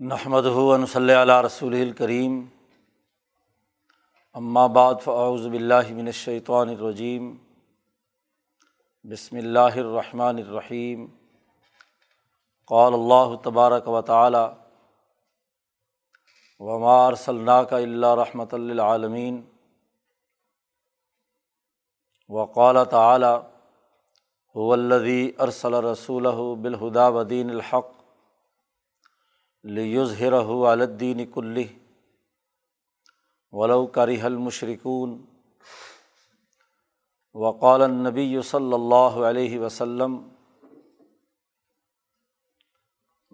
نحمد ہُون صلی علیہ رسول الکریم بعد فاعوذ باللہ من الشیطان الرجیم بسم اللہ الرحمن الرحیم قال اللہ تبارک و تعالی ومار صلی کا اللہ رحمۃ للعالمین وقال تعالی هو الذي ارسل رسوله بالهدى ودين الحق لیظہر الدین کلی ولو کرہ المشرکون وقال النبی صلی اللہ علیہ وسلم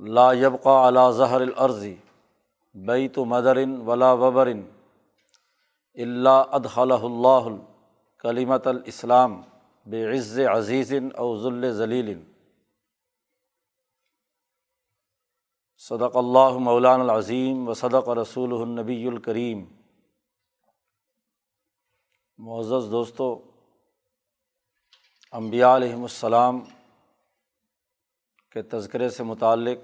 لا يبقى على ظہر العرضی بیت مدرن ولا وبرن اللہ ادخل اللہ کلیمت الاسلام بعز عزیز او ذل ذلیل صدق اللہ مولان العظیم و صدق رسول النبی الکریم۔ معزز دوستوں امبیا علیہم السلام کے تذکرے سے متعلق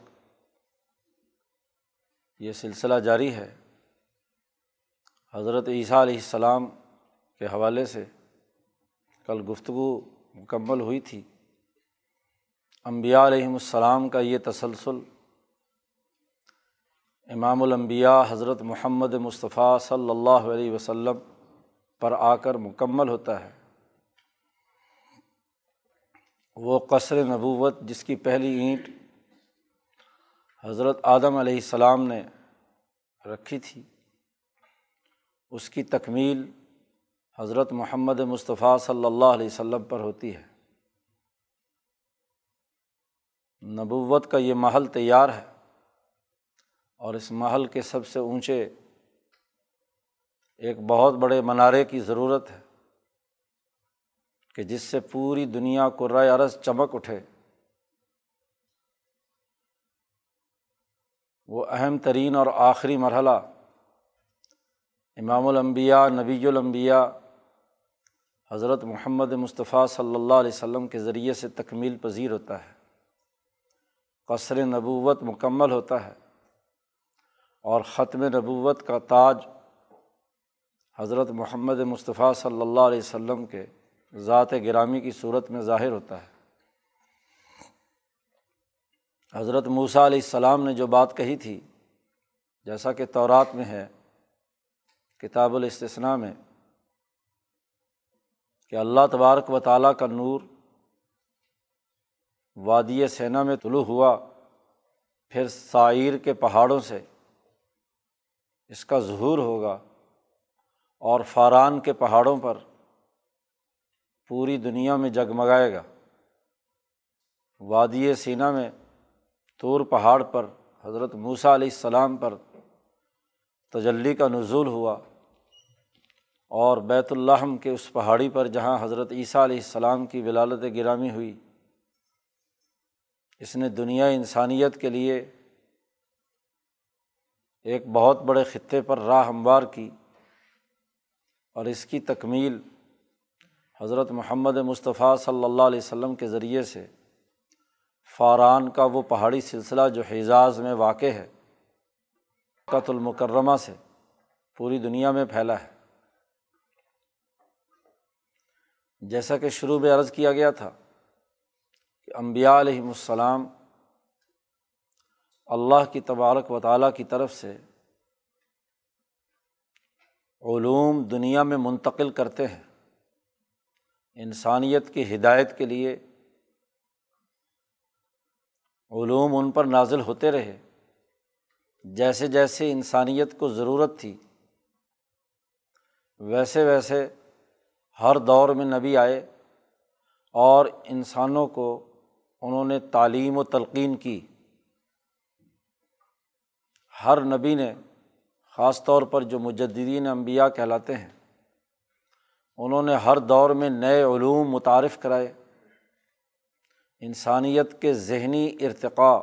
یہ سلسلہ جاری ہے۔ حضرت عیسیٰ علیہ السلام کے حوالے سے کل گفتگو مکمل ہوئی تھی۔ امبیا علیہم السلام کا یہ تسلسل امام الانبیاء حضرت محمد مصطفیٰ صلی اللہ علیہ وسلم پر آ کر مکمل ہوتا ہے۔ وہ قصر نبوت جس کی پہلی اینٹ حضرت آدم علیہ السلام نے رکھی تھی، اس کی تکمیل حضرت محمد مصطفیٰ صلی اللہ علیہ وسلم پر ہوتی ہے۔ نبوت کا یہ محل تیار ہے۔ اور اس محل کے سب سے اونچے ایک بہت بڑے منارے کی ضرورت ہے کہ جس سے پوری دنیا کو رائے عرض چمک اٹھے۔ وہ اہم ترین اور آخری مرحلہ امام الانبیاء، نبی الانبیاء، حضرت محمد مصطفیٰ صلی اللہ علیہ وسلم کے ذریعے سے تکمیل پذیر ہوتا ہے۔ قصر نبوت مکمل ہوتا ہے۔ اور ختم نبوت کا تاج حضرت محمد مصطفیٰ صلی اللہ علیہ وسلم کے ذات گرامی کی صورت میں ظاہر ہوتا ہے۔ حضرت موسیٰ علیہ السلام نے جو بات کہی تھی، جیسا کہ تورات میں ہے، کتاب الاستثناء میں، کہ اللہ تبارک و تعالیٰ کا نور وادی سینا میں طلوع ہوا، پھر سائر کے پہاڑوں سے اس کا ظہور ہوگا اور فاران کے پہاڑوں پر پوری دنیا میں جگمگائے گا۔ وادی سینا میں طور پہاڑ پر حضرت موسیٰ علیہ السلام پر تجلی کا نزول ہوا اور بیت الحم کے اس پہاڑی پر جہاں حضرت عیسیٰ علیہ السلام کی ولالت گرامی ہوئی، اس نے دنیا انسانیت کے لیے ایک بہت بڑے خطے پر راہ ہموار کی اور اس کی تکمیل حضرت محمد مصطفیٰ صلی اللہ علیہ وسلم کے ذریعے سے فاران کا وہ پہاڑی سلسلہ جو حجاز میں واقع ہے قط المکرمہ سے پوری دنیا میں پھیلا ہے۔ جیسا کہ شروع میں عرض کیا گیا تھا کہ امبیا علیہم السلام اللہ کی تبارک و تعالیٰ کی طرف سے علوم دنیا میں منتقل کرتے ہیں۔ انسانیت کی ہدایت کے لیے علوم ان پر نازل ہوتے رہے۔ جیسے جیسے انسانیت کو ضرورت تھی، ویسے ویسے ہر دور میں نبی آئے اور انسانوں کو انہوں نے تعلیم و تلقین کی۔ ہر نبی نے خاص طور پر جو مجدین انبیاء کہلاتے ہیں، انہوں نے ہر دور میں نئے علوم متعارف کرائے، انسانیت کے ذہنی ارتقاء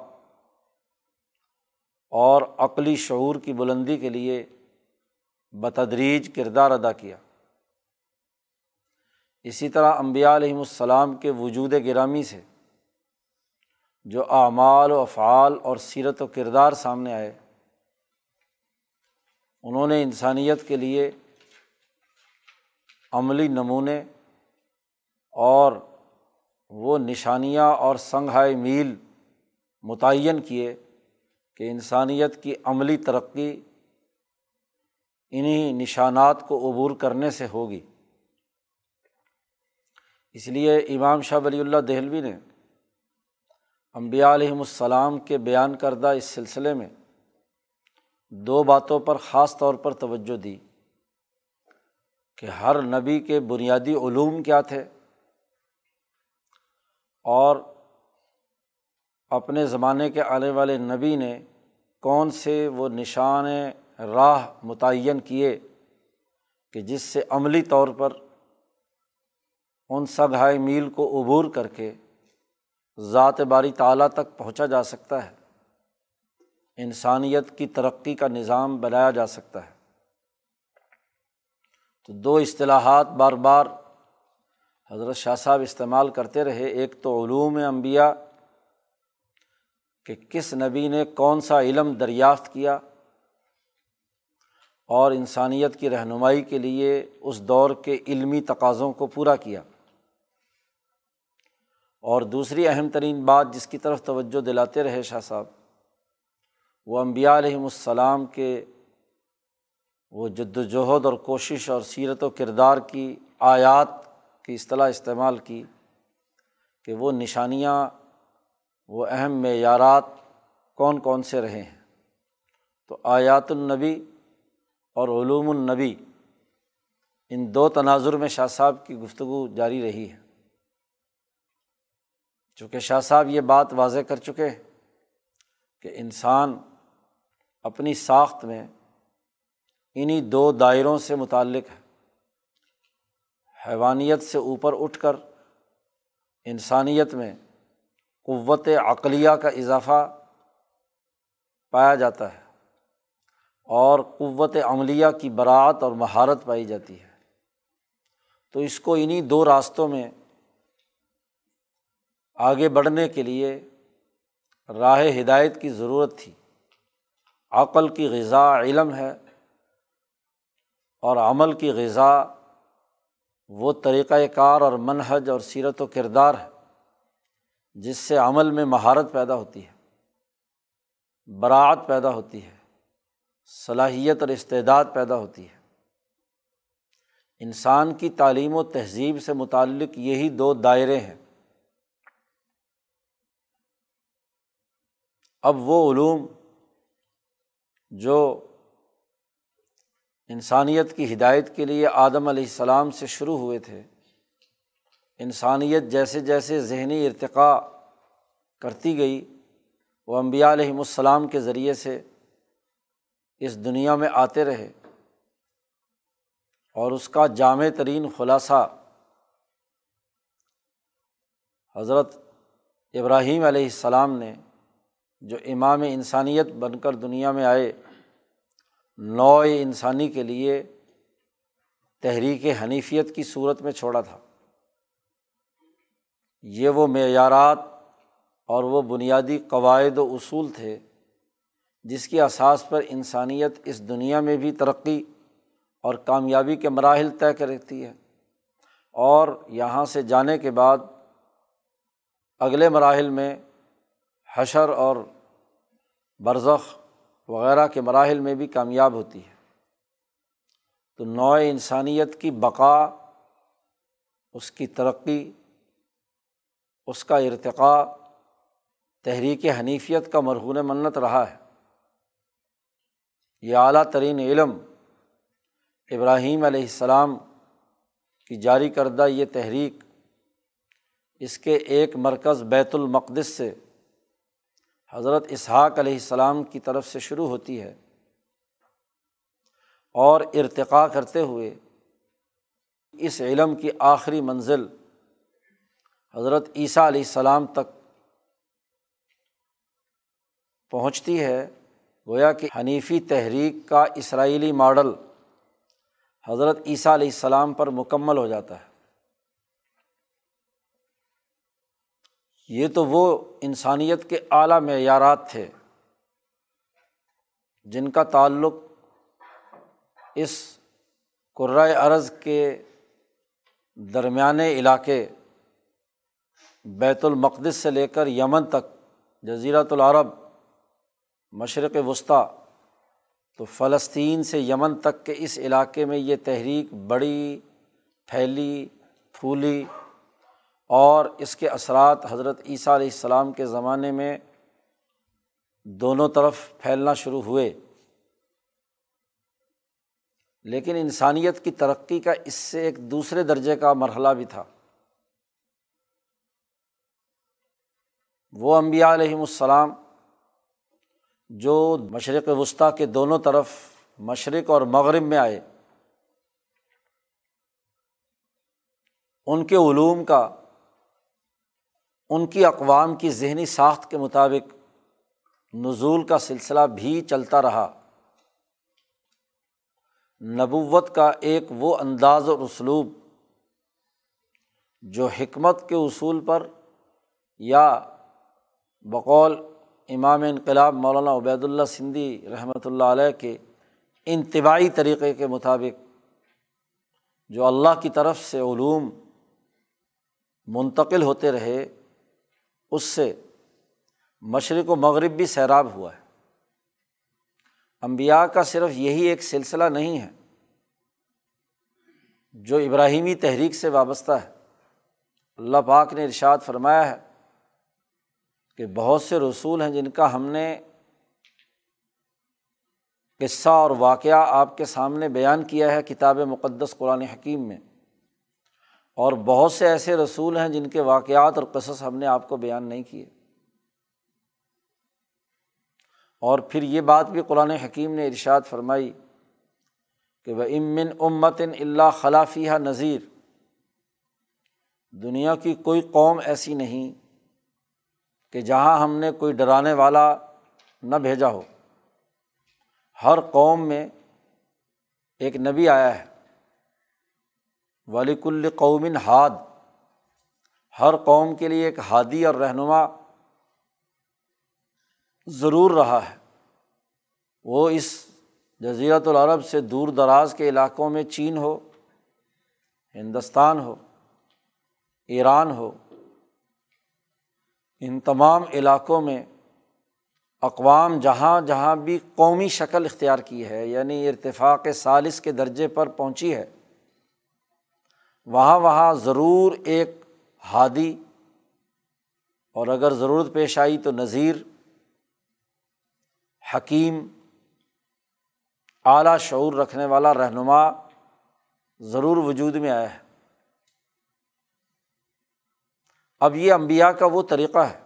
اور عقلی شعور کی بلندی کے لیے بتدریج کردار ادا کیا۔ اسی طرح امبیا علیہم السلام کے وجود گرامی سے جو اعمال و افعال اور سیرت و کردار سامنے آئے انہوں نے انسانیت کے لیے عملی نمونے اور وہ نشانیاں اور سنگھائے میل متعین کیے کہ انسانیت کی عملی ترقی انہیں نشانات کو عبور کرنے سے ہوگی۔ اس لیے امام شاہ ولی اللہ دہلوی نے امبیا علیہم السلام کے بیان کردہ اس سلسلے میں دو باتوں پر خاص طور پر توجہ دی کہ ہر نبی کے بنیادی علوم کیا تھے اور اپنے زمانے کے آنے والے نبی نے کون سے وہ نشان راہ متعین کیے کہ جس سے عملی طور پر ان سب ہائی میل کو عبور کر کے ذات باری تعلیٰ تک پہنچا جا سکتا ہے۔ انسانیت کی ترقی کا نظام بنایا جا سکتا ہے۔ تو دو اصطلاحات بار بار حضرت شاہ صاحب استعمال کرتے رہے۔ ایک تو علوم انبیاء کہ کس نبی نے کون سا علم دریافت کیا اور انسانیت کی رہنمائی کے لیے اس دور کے علمی تقاضوں کو پورا کیا۔ اور دوسری اہم ترین بات جس کی طرف توجہ دلاتے رہے شاہ صاحب وہ امبیا علیہم السلام کے وہ جد وجہد اور کوشش اور سیرت و کردار کی آیات کی اصطلاح استعمال کی کہ وہ نشانیاں، وہ اہم معیارات کون کون سے رہے ہیں۔ تو آیات النبی اور علوم النبی ان دو تناظر میں شاہ صاحب کی گفتگو جاری رہی ہے۔ چونکہ شاہ صاحب یہ بات واضح کر چکے کہ انسان اپنی ساخت میں انہیں دو دائروں سے متعلق ہے۔ حیوانیت سے اوپر اٹھ کر انسانیت میں قوت عقلیہ کا اضافہ پایا جاتا ہے اور قوت عملیہ کی برات اور مہارت پائی جاتی ہے۔ تو اس کو انہیں دو راستوں میں آگے بڑھنے کے لیے راہ ہدایت کی ضرورت تھی۔ عقل کی غذا علم ہے اور عمل کی غذا وہ طریقۂ کار اور منحج اور سیرت و کردار ہے جس سے عمل میں مہارت پیدا ہوتی ہے، براعت پیدا ہوتی ہے، صلاحیت اور استعداد پیدا ہوتی ہے۔ انسان کی تعلیم و تہذیب سے متعلق یہی دو دائرے ہیں۔ اب وہ علوم جو انسانیت کی ہدایت کے لیے آدم علیہ السلام سے شروع ہوئے تھے، انسانیت جیسے جیسے ذہنی ارتقاء کرتی گئی، وہ امبیا علیہم السلام کے ذریعے سے اس دنیا میں آتے رہے اور اس کا جامع ترین خلاصہ حضرت ابراہیم علیہ السلام نے جو امام انسانیت بن کر دنیا میں آئے نو انسانی کے لیے تحریک حنیفیت کی صورت میں چھوڑا تھا۔ یہ وہ معیارات اور وہ بنیادی قواعد و اصول تھے جس کی اساس پر انسانیت اس دنیا میں بھی ترقی اور کامیابی کے مراحل طے کرتی ہے۔ اور یہاں سے جانے کے بعد اگلے مراحل میں حشر اور برزخ وغیرہ کے مراحل میں بھی کامیاب ہوتی ہے۔ تو نوع انسانیت کی بقا، اس کی ترقی، اس کا ارتقاء، تحریک حنیفیت کا مرہون منت رہا ہے۔ یہ اعلیٰ ترین علم ابراہیم علیہ السلام کی جاری کردہ یہ تحریک، اس کے ایک مرکز بیت المقدس سے حضرت اسحاق علیہ السلام کی طرف سے شروع ہوتی ہے اور ارتقاء کرتے ہوئے اس علم کی آخری منزل حضرت عیسیٰ علیہ السلام تک پہنچتی ہے، گویا کہ حنیفی تحریک کا اسرائیلی ماڈل حضرت عیسیٰ علیہ السلام پر مکمل ہو جاتا ہے۔ یہ تو وہ انسانیت کے اعلیٰ معیارات تھے جن کا تعلق اس قرۂۂ ارض کے درمیانے علاقے بیت المقدس سے لے کر یمن تک، جزیرۃ العرب، مشرق وسطیٰ، تو فلسطین سے یمن تک کے اس علاقے میں یہ تحریک بڑی، پھیلی، پھولی اور اس کے اثرات حضرت عیسیٰ علیہ السلام کے زمانے میں دونوں طرف پھیلنا شروع ہوئے۔ لیکن انسانیت کی ترقی کا اس سے ایک دوسرے درجے کا مرحلہ بھی تھا۔ وہ امبیا علیہم السلام جو مشرق وسطیٰ کے دونوں طرف مشرق اور مغرب میں آئے، ان کے علوم کا ان کی اقوام کی ذہنی ساخت کے مطابق نزول کا سلسلہ بھی چلتا رہا۔ نبوت کا ایک وہ انداز اور اسلوب جو حکمت کے اصول پر یا بقول امام انقلاب مولانا عبید اللہ سندھی رحمۃ اللہ علیہ کے انتباعی طریقے کے مطابق جو اللہ کی طرف سے علوم منتقل ہوتے رہے اس سے مشرق و مغرب بھی سیراب ہوا ہے۔ امبیا کا صرف یہی ایک سلسلہ نہیں ہے جو ابراہیمی تحریک سے وابستہ ہے۔ اللہ پاک نے ارشاد فرمایا ہے کہ بہت سے رسول ہیں جن کا ہم نے قصہ اور واقعہ آپ کے سامنے بیان کیا ہے کتاب مقدس قرآن حکیم میں۔ اور بہت سے ایسے رسول ہیں جن کے واقعات اور قصص ہم نے آپ کو بیان نہیں کیے۔ اور پھر یہ بات بھی قرآن حکیم نے ارشاد فرمائی کہ وہ امن امتن اللہ خلافیہ نذیر دنیا کی کوئی قوم ایسی نہیں کہ جہاں ہم نے کوئی ڈرانے والا نہ بھیجا ہو۔ ہر قوم میں ایک نبی آیا ہے۔ ولیک القومن ہاد ہر قوم کے لیے ایک ہادی اور رہنما ضرور رہا ہے۔ وہ اس جزیرت العرب سے دور دراز کے علاقوں میں چین ہو، ہندوستان ہو، ایران ہو، ان تمام علاقوں میں اقوام جہاں جہاں بھی قومی شکل اختیار کی ہے یعنی ارتفاق سالس کے درجے پر پہنچی ہے۔ وہاں وہاں ضرور ایک ہادی اور اگر ضرورت پیش آئی تو نذیر، حکیم، اعلیٰ شعور رکھنے والا رہنما ضرور وجود میں آیا ہے۔ اب یہ امبیا کا وہ طریقہ ہے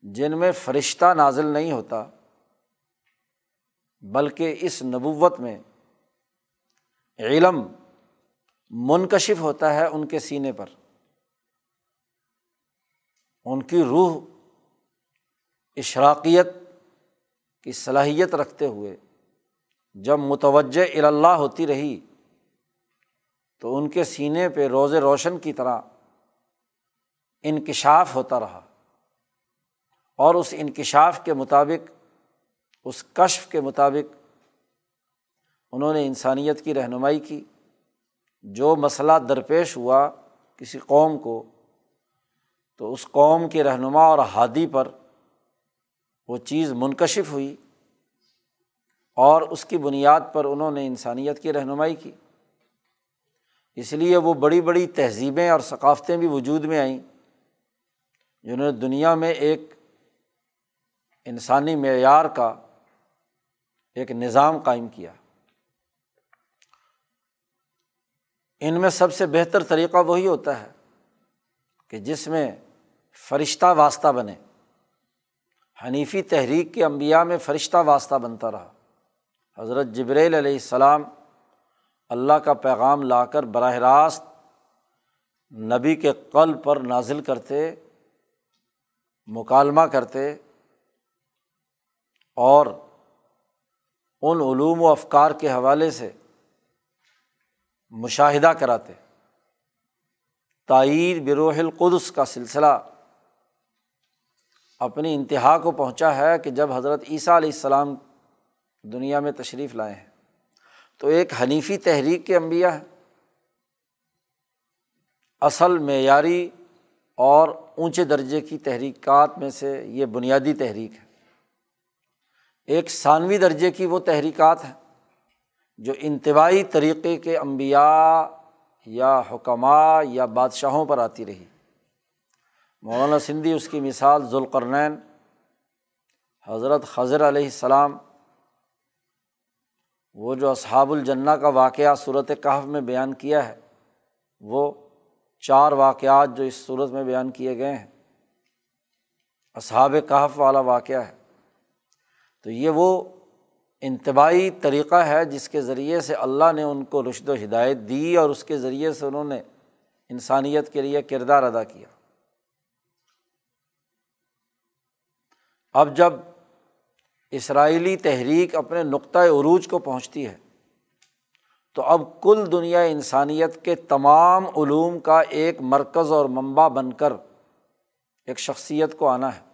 جن میں فرشتہ نازل نہیں ہوتا، بلکہ اس نبوت میں علم منکشف ہوتا ہے ان کے سینے پر۔ ان کی روح اشراقیت کی صلاحیت رکھتے ہوئے جب متوجہ الا ہوتی رہی تو ان کے سینے پہ روز روشن کی طرح انکشاف ہوتا رہا اور اس انکشاف کے مطابق، اس کشف کے مطابق انہوں نے انسانیت کی رہنمائی کی۔ جو مسئلہ درپیش ہوا کسی قوم کو، تو اس قوم کے رہنما اور ہادی پر وہ چیز منکشف ہوئی اور اس کی بنیاد پر انہوں نے انسانیت کی رہنمائی کی۔ اس لیے وہ بڑی بڑی تہذیبیں اور ثقافتیں بھی وجود میں آئیں جنہوں نے دنیا میں ایک انسانی معیار کا ایک نظام قائم کیا۔ ان میں سب سے بہتر طریقہ وہی ہوتا ہے کہ جس میں فرشتہ واسطہ بنے۔ حنیفی تحریک کے انبیاء میں فرشتہ واسطہ بنتا رہا۔ حضرت جبریل علیہ السلام اللہ کا پیغام لا کر براہ راست نبی کے قلب پر نازل کرتے، مکالمہ کرتے اور ان علوم و افکار کے حوالے سے مشاہدہ کراتے۔ تائید بروح القدس کا سلسلہ اپنی انتہا کو پہنچا ہے کہ جب حضرت عیسیٰ علیہ السلام دنیا میں تشریف لائے ہیں۔ تو ایک حنیفی تحریک کے انبیاء ہیں۔ اصل معیاری اور اونچے درجے کی تحریکات میں سے یہ بنیادی تحریک ہے۔ ایک ثانوی درجے کی وہ تحریکات ہیں۔ جو انتباہی طریقے کے انبیاء یا حکمہ یا بادشاہوں پر آتی رہی۔ مولانا سندھی اس کی مثال ذوالقرنین، حضرت خضر علیہ السلام، وہ جو اصحاب الجنّ کا واقعہ صورت کہف میں بیان کیا ہے، وہ چار واقعات جو اس صورت میں بیان کیے گئے ہیں۔ اصحاب کہف والا واقعہ ہے۔ تو یہ وہ انتباہی طریقہ ہے جس کے ذریعے سے اللہ نے ان کو رشد و ہدایت دی اور اس کے ذریعے سے انہوں نے انسانیت کے لیے کردار ادا کیا۔ اب جب اسرائیلی تحریک اپنے نقطۂ عروج کو پہنچتی ہے، تو اب کل دنیا انسانیت کے تمام علوم کا ایک مرکز اور منبع بن کر ایک شخصیت کو آنا ہے۔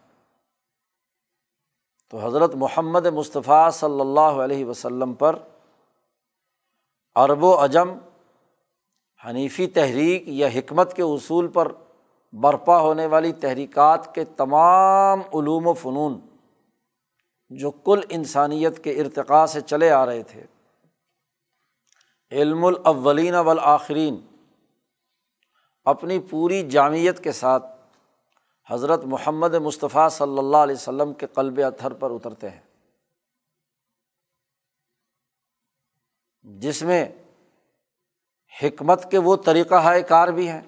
تو حضرت محمد مصطفیٰ صلی اللہ علیہ وسلم پر عرب و عجم، حنیفی تحریک یا حکمت کے اصول پر برپا ہونے والی تحریکات کے تمام علوم و فنون جو کل انسانیت کے ارتقاء سے چلے آ رہے تھے، علم الاولین والآخرین، اپنی پوری جامعت کے ساتھ حضرت محمد مصطفیٰ صلی اللہ علیہ وسلم کے قلب اتھر پر اترتے ہیں۔ جس میں حکمت کے وہ طریقہ ہائے کار بھی ہیں۔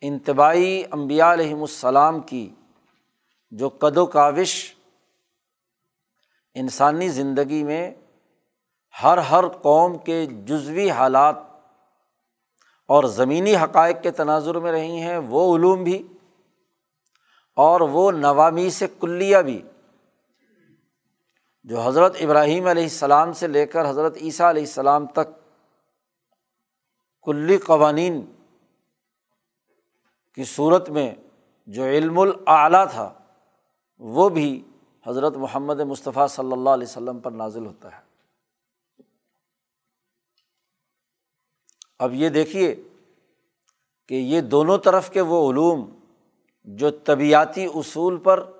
انتباہی امبیا علیہم السلام کی جو قد و کاوش انسانی زندگی میں ہر ہر قوم کے جزوی حالات اور زمینی حقائق کے تناظر میں رہی ہیں، وہ علوم بھی اور وہ نوامی سے کلیہ بھی۔ جو حضرت ابراہیم علیہ السلام سے لے کر حضرت عیسیٰ علیہ السلام تک کلی قوانین کی صورت میں جو علم الاعلیٰ تھا، وہ بھی حضرت محمد مصطفیٰ صلی اللہ علیہ وسلم پر نازل ہوتا ہے۔ اب یہ دیکھیے کہ یہ دونوں طرف کے وہ علوم جو طبیعتی اصول پر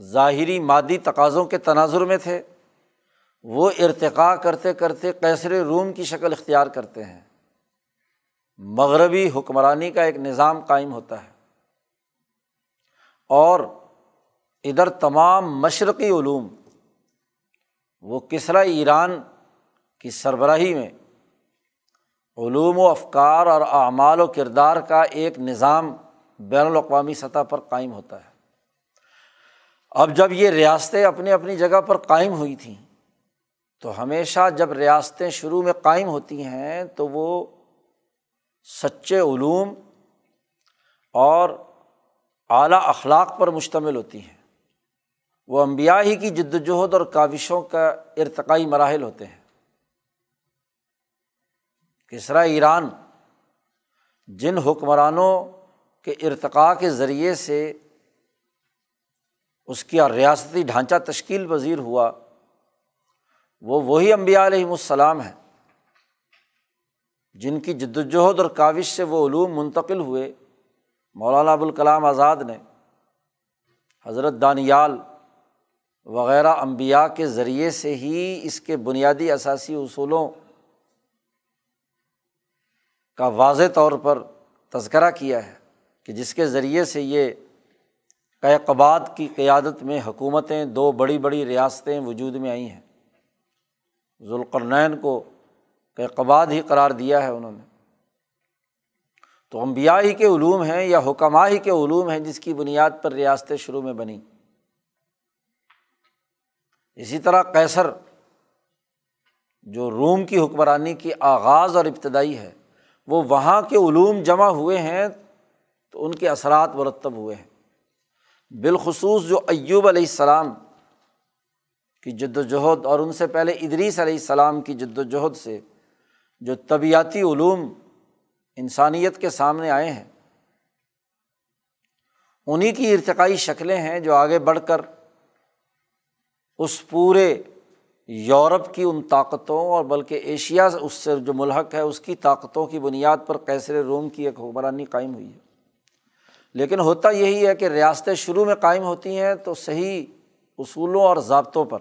ظاہری مادی تقاضوں کے تناظر میں تھے، وہ ارتقاء کرتے کرتے کیسر روم کی شکل اختیار کرتے ہیں۔ مغربی حکمرانی کا ایک نظام قائم ہوتا ہے۔ اور ادھر تمام مشرقی علوم، وہ کسرا ایران کی سربراہی میں علوم و افکار اور اعمال و کردار کا ایک نظام بین الاقوامی سطح پر قائم ہوتا ہے۔ اب جب یہ ریاستیں اپنی اپنی جگہ پر قائم ہوئی تھیں، تو ہمیشہ جب ریاستیں شروع میں قائم ہوتی ہیں، تو وہ سچے علوم اور اعلیٰ اخلاق پر مشتمل ہوتی ہیں۔ وہ امبیا ہی کی جد وجہد اور کاوشوں کا ارتقائی مراحل ہوتے ہیں۔ کسرا ایران جن حکمرانوں کے ارتقاء کے ذریعے سے اس کی ریاستی ڈھانچہ تشکیل پذیر ہوا، وہ وہی امبیا علیہم السلام ہیں جن کی جد وجہد اور کاوش سے وہ علوم منتقل ہوئے۔ مولانا ابوالکلام آزاد نے، حضرت دانیال وغیرہ امبیا کے ذریعے سے ہی اس کے بنیادی اثاثی اصولوں کا واضح طور پر تذکرہ کیا ہے۔ کہ جس کے ذریعے سے یہ قباد کی قیادت میں حکومتیں دو بڑی بڑی ریاستیں وجود میں آئی ہیں۔ ذوالقرنین کو قباد ہی قرار دیا ہے انہوں نے۔ تو امبیا ہی کے علوم ہیں یا حکمہ ہی کے علوم ہیں جس کی بنیاد پر ریاستیں شروع میں بنی اسی طرح کیسر جو روم کی حکمرانی کی آغاز اور ابتدائی ہے، وہ وہاں کے علوم جمع ہوئے ہیں تو ان کے اثرات مرتب ہوئے ہیں۔ بالخصوص جو ایوب علیہ السلام کی جد وجہد اور ان سے پہلے ادریس علیہ السلام کی جد وجہد سے جو طبیعتی علوم انسانیت کے سامنے آئے ہیں انہیں کی ارتقائی شکلیں ہیں جو آگے بڑھ کر اس پورے یورپ کی ان طاقتوں اور بلکہ ایشیا اس سے جو ملحق ہے، اس کی طاقتوں کی بنیاد پر کیسر روم کی ایک حکمرانی قائم ہوئی ہے۔ لیکن ہوتا یہی ہے کہ ریاستیں شروع میں قائم ہوتی ہیں تو صحیح اصولوں اور ضابطوں پر۔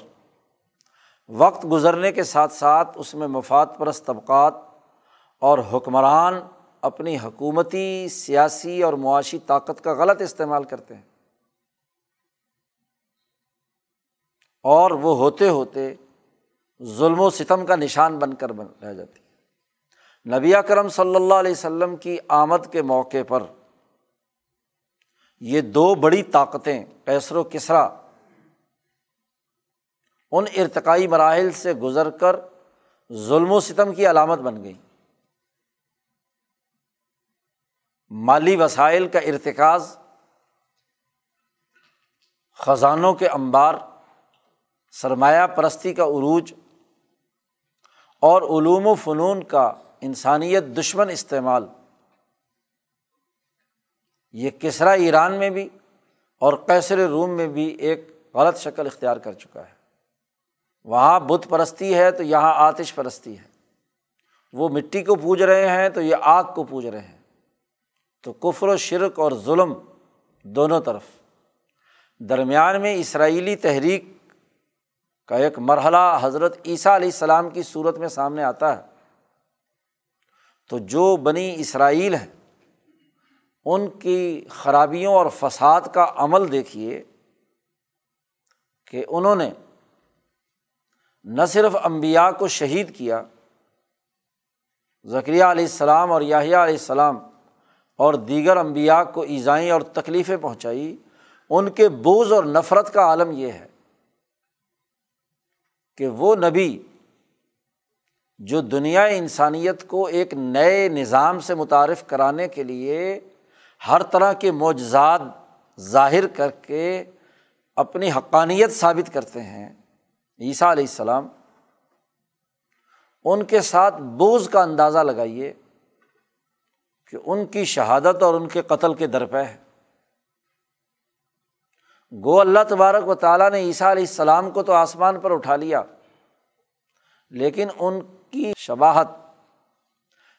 وقت گزرنے کے ساتھ ساتھ اس میں مفاد پرست طبقات اور حکمران اپنی حکومتی، سیاسی اور معاشی طاقت کا غلط استعمال کرتے ہیں۔ اور وہ ہوتے ہوتے ظلم و ستم کا نشان بن کر بن رہ جاتی ہے۔ نبی کرم صلی اللہ علیہ وسلم کی آمد کے موقع پر یہ دو بڑی طاقتیں کیسر و کسرا، ان ارتقائی مراحل سے گزر کر ظلم و ستم کی علامت بن گئی مالی وسائل کا ارتکاز، خزانوں کے انبار، سرمایہ پرستی کا عروج اور علوم و فنون کا انسانیت دشمن استعمال۔ یہ کسرا ایران میں بھی اور کیسر روم میں بھی ایک غلط شکل اختیار کر چکا ہے۔ وہاں بت پرستی ہے تو یہاں آتش پرستی ہے۔ وہ مٹی کو پوج رہے ہیں تو یہ آگ کو پوج رہے ہیں۔ تو کفر و شرک اور ظلم دونوں طرف۔ درمیان میں اسرائیلی تحریک کا ایک مرحلہ حضرت عیسیٰ علیہ السلام کی صورت میں سامنے آتا ہے۔ تو جو بنی اسرائیل ہیں ان کی خرابیوں اور فساد کا عمل دیکھیے کہ انہوں نے نہ صرف امبیا کو شہید کیا ذکریہ علیہ السلام اور یاہیا علیہ السلام اور دیگر امبیا کو ایزائیں اور تکلیفیں پہنچائی، ان کے بوجھ اور نفرت کا عالم یہ ہے کہ وہ نبی جو دنیا انسانیت کو ایک نئے نظام سے متعارف کرانے کے لیے ہر طرح کے معجزات ظاہر کر کے اپنی حقانیت ثابت کرتے ہیں۔ عیسیٰ علیہ السلام، ان کے ساتھ بوجھ کا اندازہ لگائیے کہ ان کی شہادت اور ان کے قتل کے درپے ہے گو اللہ تبارک و تعالیٰ نے عیسیٰ علیہ السلام کو تو آسمان پر اٹھا لیا، لیکن ان کی شباہت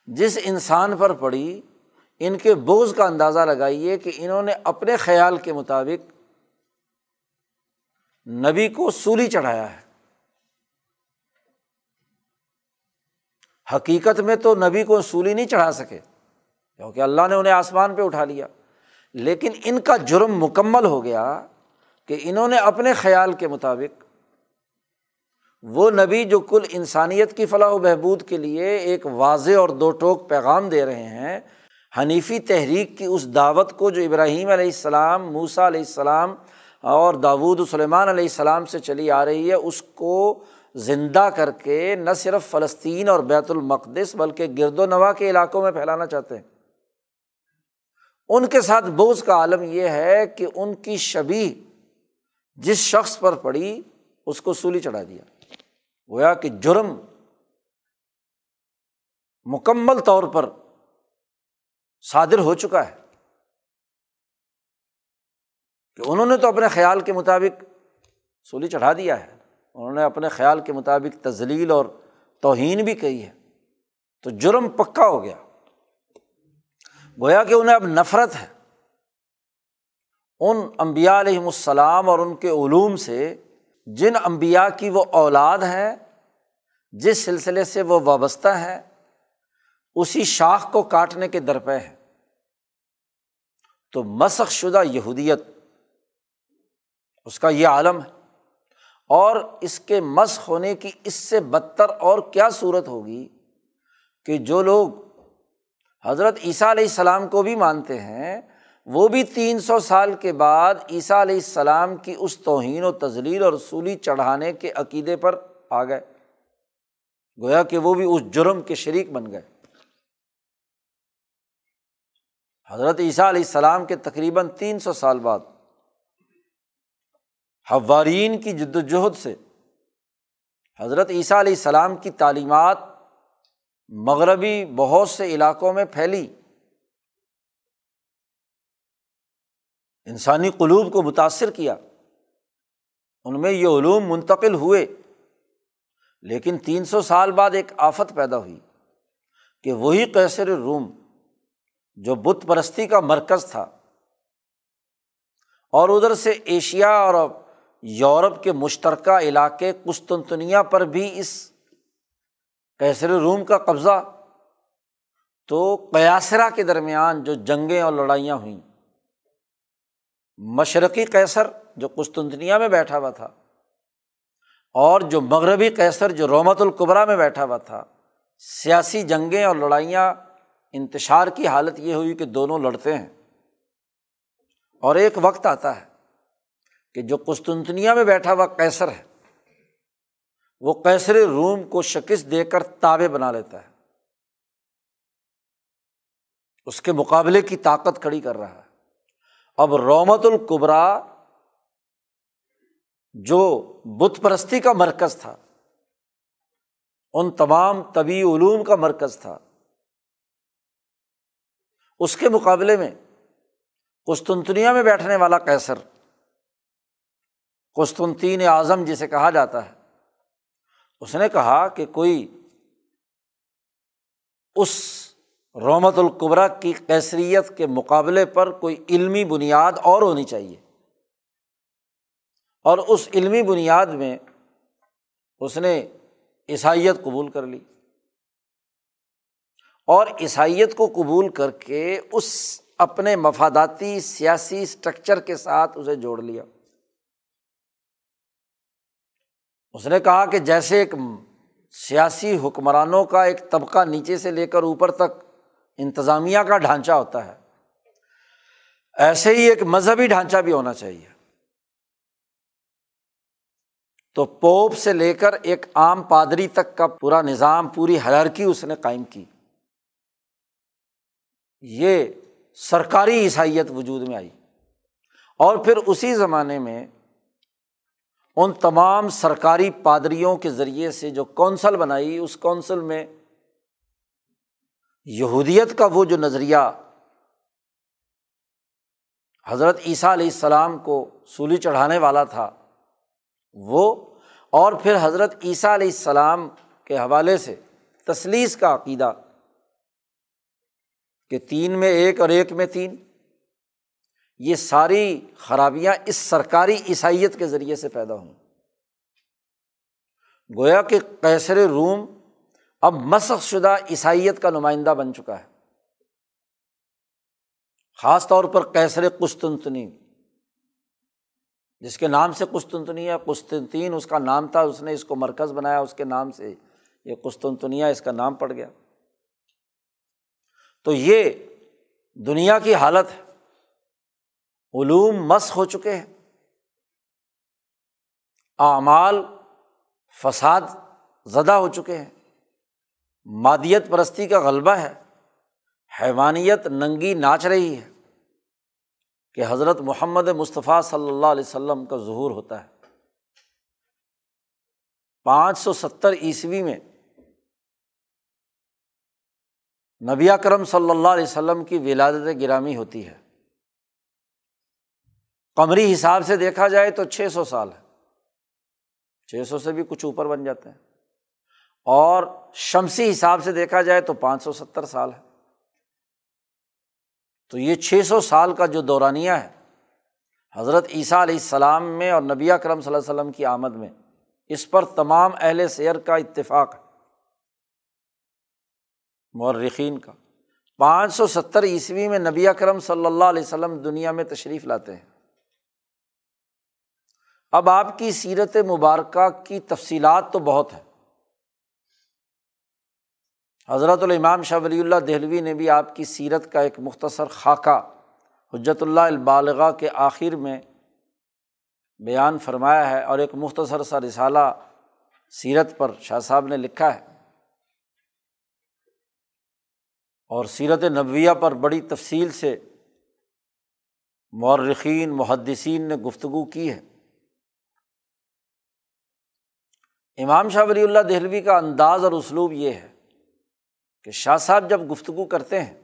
جس انسان پر پڑی ان کے بوجھ کا اندازہ لگائیے کہ انہوں نے اپنے خیال کے مطابق نبی کو سولی چڑھایا ہے۔ حقیقت میں تو نبی کو سولی نہیں چڑھا سکے، کیونکہ اللہ نے انہیں آسمان پہ اٹھا لیا۔ لیکن ان کا جرم مکمل ہو گیا کہ انہوں نے اپنے خیال کے مطابق وہ نبی جو کل انسانیت کی فلاح و بہبود کے لیے ایک واضح اور دو ٹوک پیغام دے رہے ہیں حنیفی تحریک کی اس دعوت کو جو ابراہیم علیہ السلام موسا علیہ السلام اور داود سلیمان علیہ السلام سے چلی آ رہی ہے، اس کو زندہ کر کے نہ صرف فلسطین اور بیت المقدس بلکہ گرد و نواح کے علاقوں میں پھیلانا چاہتے ہیں۔ ان کے ساتھ بوجھ کا عالم یہ ہے کہ ان کی شبی جس شخص پر پڑی، اس کو سولی چڑھا دیا۔ گویا کہ جرم مکمل طور پر صادر ہو چکا ہے۔ کہ انہوں نے تو اپنے خیال کے مطابق سولی چڑھا دیا ہے۔ انہوں نے اپنے خیال کے مطابق تزلیل اور توہین بھی کہی ہے۔ تو جرم پکا ہو گیا۔ گویا کہ انہیں اب نفرت ہے۔ ان امبیا علیہم السلام اور ان کے علوم سے جن امبیا کی وہ اولاد ہیں جس سلسلے سے وہ وابستہ ہیں اسی شاخ کو کاٹنے کے درپے ہے۔ تو مسخ شدہ یہودیت، اس کا یہ عالم ہے۔ اور اس کے مسخ ہونے کی اس سے بدتر اور کیا صورت ہوگی کہ جو لوگ حضرت عیسیٰ علیہ السلام کو بھی مانتے ہیں، وہ بھی تین سو سال کے بعد عیسیٰ علیہ السلام کی اس توہین و تزلیل اور رسولی چڑھانے کے عقیدے پر آ گئے۔ گویا کہ وہ بھی اس جرم کے شریک بن گئے۔ حضرت عیسیٰ علیہ السلام کے تقریباً تین سو سال بعد حوارین کی جد وجہد سے حضرت عیسیٰ علیہ السلام کی تعلیمات مغربی بہت سے علاقوں میں پھیلی۔ انسانی قلوب کو متاثر کیا۔ ان میں یہ علوم منتقل ہوئے۔ لیکن تین سو سال بعد ایک آفت پیدا ہوئی کہ وہی کیسر روم جو بت پرستی کا مرکز تھا۔ اور ادھر سے ایشیا اور یورپ کے مشترکہ علاقے قسطنطنیہ پر بھی اس کیسر روم کا قبضہ۔ تو قیاسرا کے درمیان جو جنگیں اور لڑائیاں ہوئیں۔ مشرقی کیسر جو قسطنطنیہ میں بیٹھا ہوا تھا۔ اور جو مغربی کیسر جو رومت القبرا میں بیٹھا ہوا تھا۔ سیاسی جنگیں اور لڑائیاں انتشار کی حالت یہ ہوئی کہ دونوں لڑتے ہیں۔ اور ایک وقت آتا ہے کہ جو قسطنطنیہ میں بیٹھا ہوا کیسر ہے، وہ کیسر روم کو شکست دے کر تابے بنا لیتا ہے۔ اس کے مقابلے کی طاقت کھڑی کر رہا ہے۔ اب رومت القبرا جو بت پرستی کا مرکز تھا، ان تمام طبی علوم کا مرکز تھا۔ اس کے مقابلے میں قسطنطنیہ میں بیٹھنے والا کیسر قسطنطین اعظم جسے کہا جاتا ہے، اس نے کہا کہ کوئی اس رومت القبرا کی کیسریت کے مقابلے پر کوئی علمی بنیاد اور ہونی چاہیے۔ اور اس علمی بنیاد میں اس نے عیسائیت قبول کر لی۔ اور عیسائیت کو قبول کر کے اس اپنے مفاداتی سیاسی اسٹرکچر کے ساتھ اسے جوڑ لیا۔ اس نے کہا کہ جیسے ایک سیاسی حکمرانوں کا ایک طبقہ نیچے سے لے کر اوپر تک انتظامیہ کا ڈھانچہ ہوتا ہے، ایسے ہی ایک مذہبی ڈھانچہ بھی ہونا چاہیے۔ تو پوپ سے لے کر ایک عام پادری تک کا پورا نظام، پوری حیرکی اس نے قائم کی۔ یہ سرکاری عیسائیت وجود میں آئی۔ اور پھر اسی زمانے میں ان تمام سرکاری پادریوں کے ذریعے سے جو کونسل بنائی، اس کونسل میں یہودیت کا وہ جو نظریہ حضرت عیسیٰ علیہ السلام کو سولی چڑھانے والا تھا، وہ اور پھر حضرت عیسیٰ علیہ السلام کے حوالے سے تصلیس کا عقیدہ کہ تین میں ایک اور ایک میں تین۔ یہ ساری خرابیاں اس سرکاری عیسائیت کے ذریعے سے پیدا ہوئیں گویا کہ کیسر روم اب مسخ شدہ عیسائیت کا نمائندہ بن چکا ہے۔ خاص طور پر کیسر قسطنطنی۔ جس کے نام سے قسطنطنیہ قسطنطین اس کا نام تھا، اس نے اس کو مرکز بنایا، اس کے نام سے یہ قسطنطنیہ اس کا نام پڑ گیا۔ تو یہ دنیا کی حالت ہے۔ علوم مس ہو چکے ہیں۔ اعمال فساد زدہ ہو چکے ہیں۔ مادیت پرستی کا غلبہ ہے۔ حیوانیت ننگی ناچ رہی ہے۔ کہ حضرت محمد مصطفیٰ صلی اللہ علیہ وسلم کا ظہور ہوتا ہے۔ پانچ سو ستر عیسوی میں نبی کرم صلی اللہ علیہ وسلم کی ولادت گرامی ہوتی ہے۔ قمری حساب سے دیکھا جائے تو چھ سو سال ہے۔ چھ سو سے بھی کچھ اوپر بن جاتے ہیں۔ اور شمسی حساب سے دیکھا جائے تو پانچ سو ستر سال ہے۔ تو یہ چھ سو سال کا جو دورانیہ ہے، حضرت عیسیٰ علیہ السلام میں اور نبی کرم صلی اللہ علیہ وسلم کی آمد میں، اس پر تمام اہل سیر کا اتفاق ہے۔ مورخین کا۔ پانچ سو ستر عیسوی میں نبی کرم صلی اللہ علیہ وسلم دنیا میں تشریف لاتے ہیں۔ اب آپ کی سیرت مبارکہ کی تفصیلات تو بہت ہیں۔ حضرت الامام شاہ ولی اللہ دہلوی نے بھی آپ کی سیرت کا ایک مختصر خاکہ حجت اللہ البالغ کے آخر میں بیان فرمایا ہے اور ایک مختصر سا رسالہ سیرت پر شاہ صاحب نے لکھا ہے۔ اور سیرت نبویہ پر بڑی تفصیل سے مورخین، محدثین نے گفتگو کی ہے۔ امام شاہ ولی اللہ دہلوی کا انداز اور اسلوب یہ ہے کہ شاہ صاحب جب گفتگو کرتے ہیں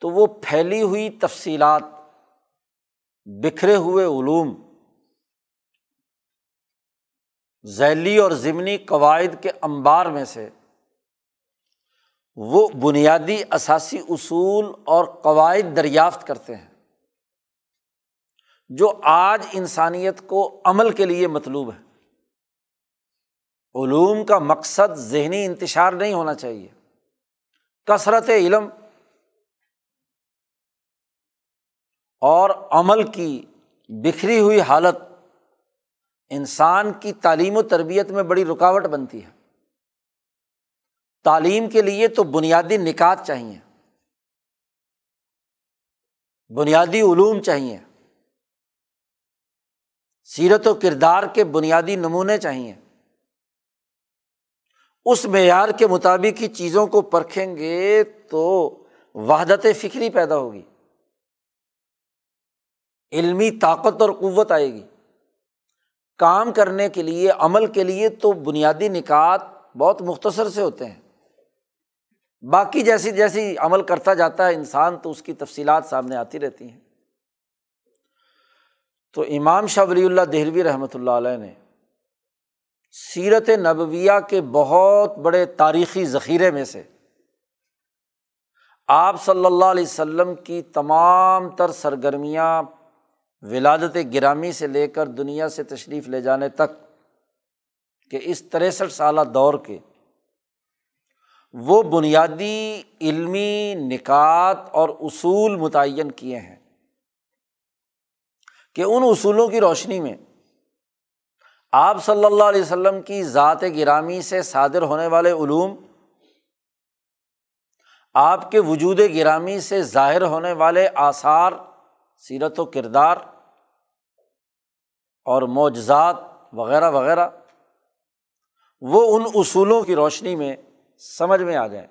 تو وہ پھیلی ہوئی تفصیلات، بکھرے ہوئے علوم، ذیلی اور ضمنی قواعد کے امبار میں سے وہ بنیادی اثاثی اصول اور قواعد دریافت کرتے ہیں جو آج انسانیت کو عمل کے لیے مطلوب ہے۔ علوم کا مقصد ذہنی انتشار نہیں ہونا چاہیے۔ کثرت علم اور عمل کی بکھری ہوئی حالت انسان کی تعلیم و تربیت میں بڑی رکاوٹ بنتی ہے۔ تعلیم کے لیے تو بنیادی نکات چاہیے۔ بنیادی علوم چاہیے۔ سیرت و کردار کے بنیادی نمونے چاہیے۔ اس معیار کے مطابق ہی چیزوں کو پرکھیں گے تو وحدت فکری پیدا ہوگی۔ علمی طاقت اور قوت آئے گی۔ کام کرنے کے لیے، عمل کے لیے تو بنیادی نکات بہت مختصر سے ہوتے ہیں۔ باقی جیسی جیسی عمل کرتا جاتا ہے انسان تو اس کی تفصیلات سامنے آتی رہتی ہیں۔ تو امام شاہ ولی اللہ دہلوی رحمۃ اللہ علیہ نے سیرت نبویہ کے بہت بڑے تاریخی ذخیرے میں سے آپ صلی اللہ علیہ وسلم کی تمام تر سرگرمیاں ولادت گرامی سے لے کر دنیا سے تشریف لے جانے تک کہ اس تریسٹھ سالہ دور کے وہ بنیادی علمی نکات اور اصول متعین کیے ہیں کہ ان اصولوں کی روشنی میں آپ صلی اللہ علیہ وسلم کی ذات گرامی سے صادر ہونے والے علوم، آپ کے وجود گرامی سے ظاہر ہونے والے آثار، سیرت و کردار اور معجزات وغیرہ وغیرہ، وہ ان اصولوں کی روشنی میں سمجھ میں آ جائے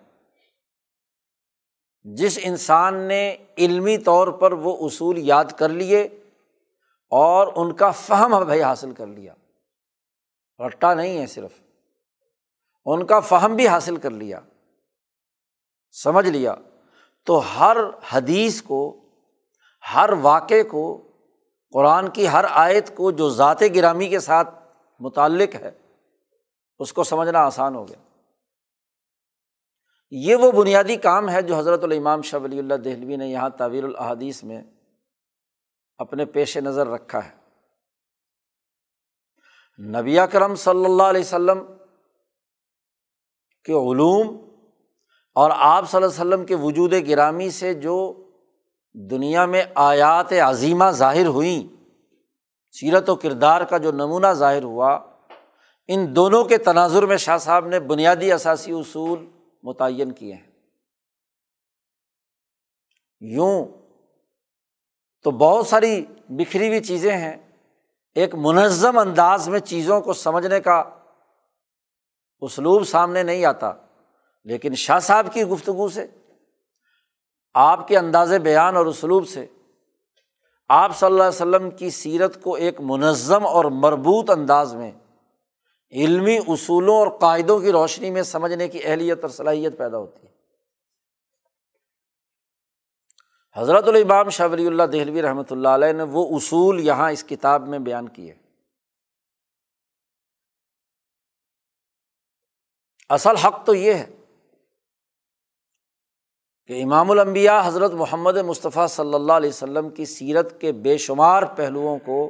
جس انسان نے علمی طور پر وہ اصول یاد کر لیے اور ان کا فہم بھائی حاصل کر لیا، رٹا نہیں ہے صرف، ان کا فہم بھی حاصل کر لیا، سمجھ لیا، تو ہر حدیث کو، ہر واقعے کو، قرآن کی ہر آیت کو جو ذات گرامی کے ساتھ متعلق ہے، اس کو سمجھنا آسان ہو گیا۔ یہ وہ بنیادی کام ہے جو حضرت الامام شاہ ولی اللہ دہلوی نے یہاں تعویر الحادیث میں اپنے پیش نظر رکھا ہے۔ نبی کرم صلی اللہ علیہ وسلم کے علوم اور آپ صلی اللہ علیہ وسلم کے وجود گرامی سے جو دنیا میں آیات عظیمہ ظاہر ہوئیں، سیرت و کردار کا جو نمونہ ظاہر ہوا، ان دونوں کے تناظر میں شاہ صاحب نے بنیادی اثاثی اصول متعین کیے ہیں۔ یوں تو بہت ساری بکھری ہوئی چیزیں ہیں۔ ایک منظم انداز میں چیزوں کو سمجھنے کا اسلوب سامنے نہیں آتا، لیکن شاہ صاحب کی گفتگو سے، آپ کے انداز بیان اور اسلوب سے آپ صلی اللہ علیہ وسلم کی سیرت کو ایک منظم اور مربوط انداز میں علمی اصولوں اور قاعدوں کی روشنی میں سمجھنے کی اہلیت اور صلاحیت پیدا ہوتی ہے۔ حضرت البام شاہ ولی اللہ دہلوی رحمۃ اللہ علیہ نے وہ اصول یہاں اس کتاب میں بیان کیے۔ اصل حق تو یہ ہے کہ امام الانبیاء حضرت محمد مصطفیٰ صلی اللہ علیہ وسلم کی سیرت کے بے شمار پہلوؤں کو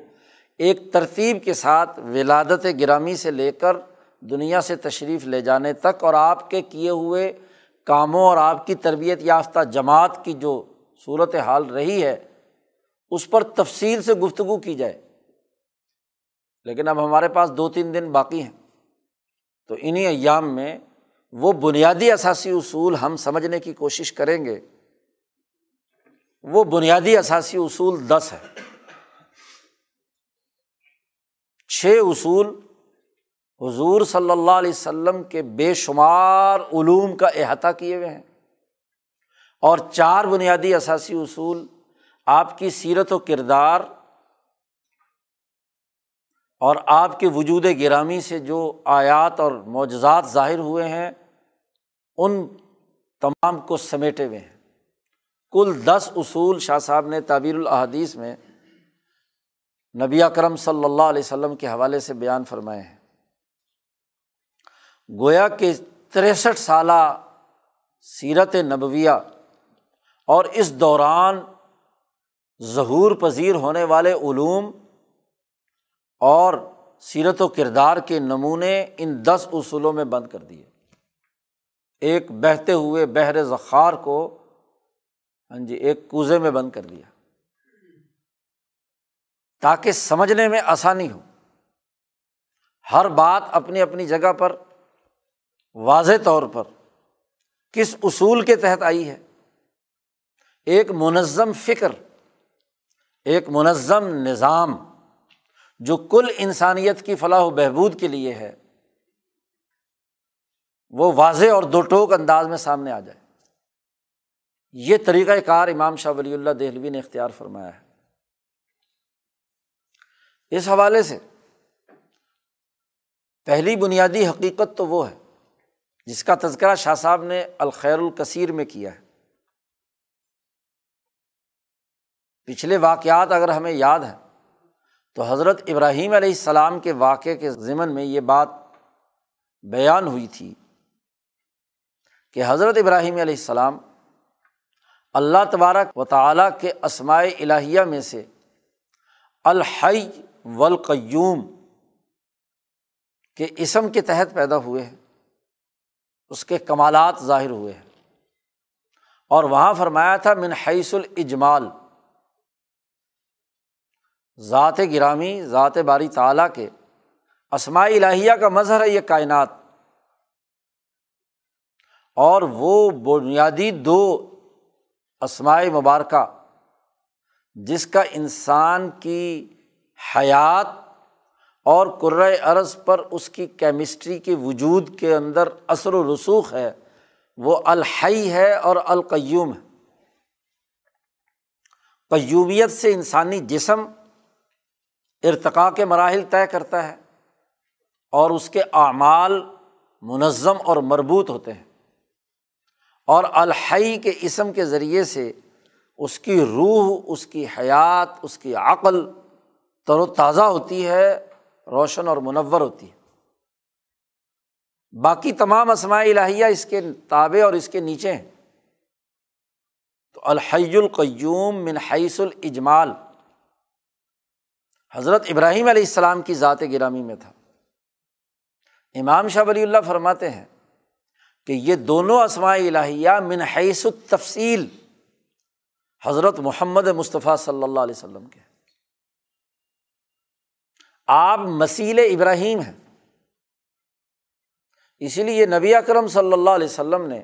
ایک ترتیب کے ساتھ ولادت گرامی سے لے کر دنیا سے تشریف لے جانے تک اور آپ کے کیے ہوئے کاموں اور آپ کی تربیت یافتہ جماعت کی جو صورت حال رہی ہے، اس پر تفصیل سے گفتگو کی جائے۔ لیکن اب ہمارے پاس دو تین دن باقی ہیں۔ تو انہیں ایام میں وہ بنیادی اثاثی اصول ہم سمجھنے کی کوشش کریں گے۔ وہ بنیادی اثاثی اصول دس ہے چھ اصول حضور صلی اللہ علیہ وسلم کے بے شمار علوم کا احاطہ کیے ہوئے ہیں۔ اور چار بنیادی اثاثی اصول آپ کی سیرت و کردار اور آپ کے وجود گرامی سے جو آیات اور معجزات ظاہر ہوئے ہیں، ان تمام کو سمیٹے ہوئے ہیں۔ کل دس اصول شاہ صاحب نے تعبیر الحادیث میں نبی اکرم صلی اللہ علیہ وسلم کے حوالے سے بیان فرمائے ہیں۔ گویا کہ تریسٹھ سالہ سیرت نبویہ اور اس دوران ظہور پذیر ہونے والے علوم اور سیرت و کردار کے نمونے ان دس اصولوں میں بند کر دیے۔ ایک بہتے ہوئے بحر ذخار کو ہاں جی ایک کوزے میں بند کر دیا۔ تاکہ سمجھنے میں آسانی ہو۔ ہر بات اپنی اپنی جگہ پر، واضح طور پر کس اصول کے تحت آئی ہے۔ ایک منظم فکر، ایک منظم نظام جو کل انسانیت کی فلاح و بہبود کے لیے ہے، وہ واضح اور دو ٹوک انداز میں سامنے آ جائے۔ یہ طریقۂ کار امام شاہ ولی اللہ دہلوی نے اختیار فرمایا ہے۔ اس حوالے سے پہلی بنیادی حقیقت تو وہ ہے جس کا تذکرہ شاہ صاحب نے الخیر الکثیر میں کیا ہے۔ پچھلے واقعات اگر ہمیں یاد ہے تو حضرت ابراہیم علیہ السلام کے واقعے کے ضمن میں یہ بات بیان ہوئی تھی کہ حضرت ابراہیم علیہ السلام اللہ تبارک و تعالیٰ کے اسماء الہیہ میں سے الحی ولقیوم کے اسم کے تحت پیدا ہوئے ہیں، اس کے کمالات ظاہر ہوئے ہیں۔ اور وہاں فرمایا تھا، من حیث الاجمال، ذات گرامی، ذات باری تعلیٰ کے، اسماء الہیہ کا مظہر ہے یہ کائنات۔ اور وہ بنیادی دو اسماعی مبارکہ، جس کا انسان کی حیات اور عرض پر اس کی کیمسٹری کے وجود کے اندر اثر و رسوخ ہے، وہ الحی ہے اور القیوم ہے۔ قیومیت سے انسانی جسم ارتقاء کے مراحل طے کرتا ہے اور اس کے اعمال منظم اور مربوط ہوتے ہیں۔ اور الحی کے اسم کے ذریعے سے اس کی روح، اس کی حیات، اس کی عقل تر و تازہ ہوتی ہے، روشن اور منور ہوتی ہے۔ باقی تمام اسماء الہیہ اس کے تابع اور اس کے نیچے ہیں۔ تو الحی القیوم من حیث الاجمال۔ حضرت ابراہیم علیہ السلام کی ذات گرامی میں تھا۔ امام شاہ ولی اللہ فرماتے ہیں کہ یہ دونوں اسماء الہیہ من حیث التفصیل حضرت محمد مصطفیٰ صلی اللہ علیہ وسلم کے آپ مسیل ابراہیم ہیں۔ اسی لیے نبی اکرم صلی اللہ علیہ وسلم نے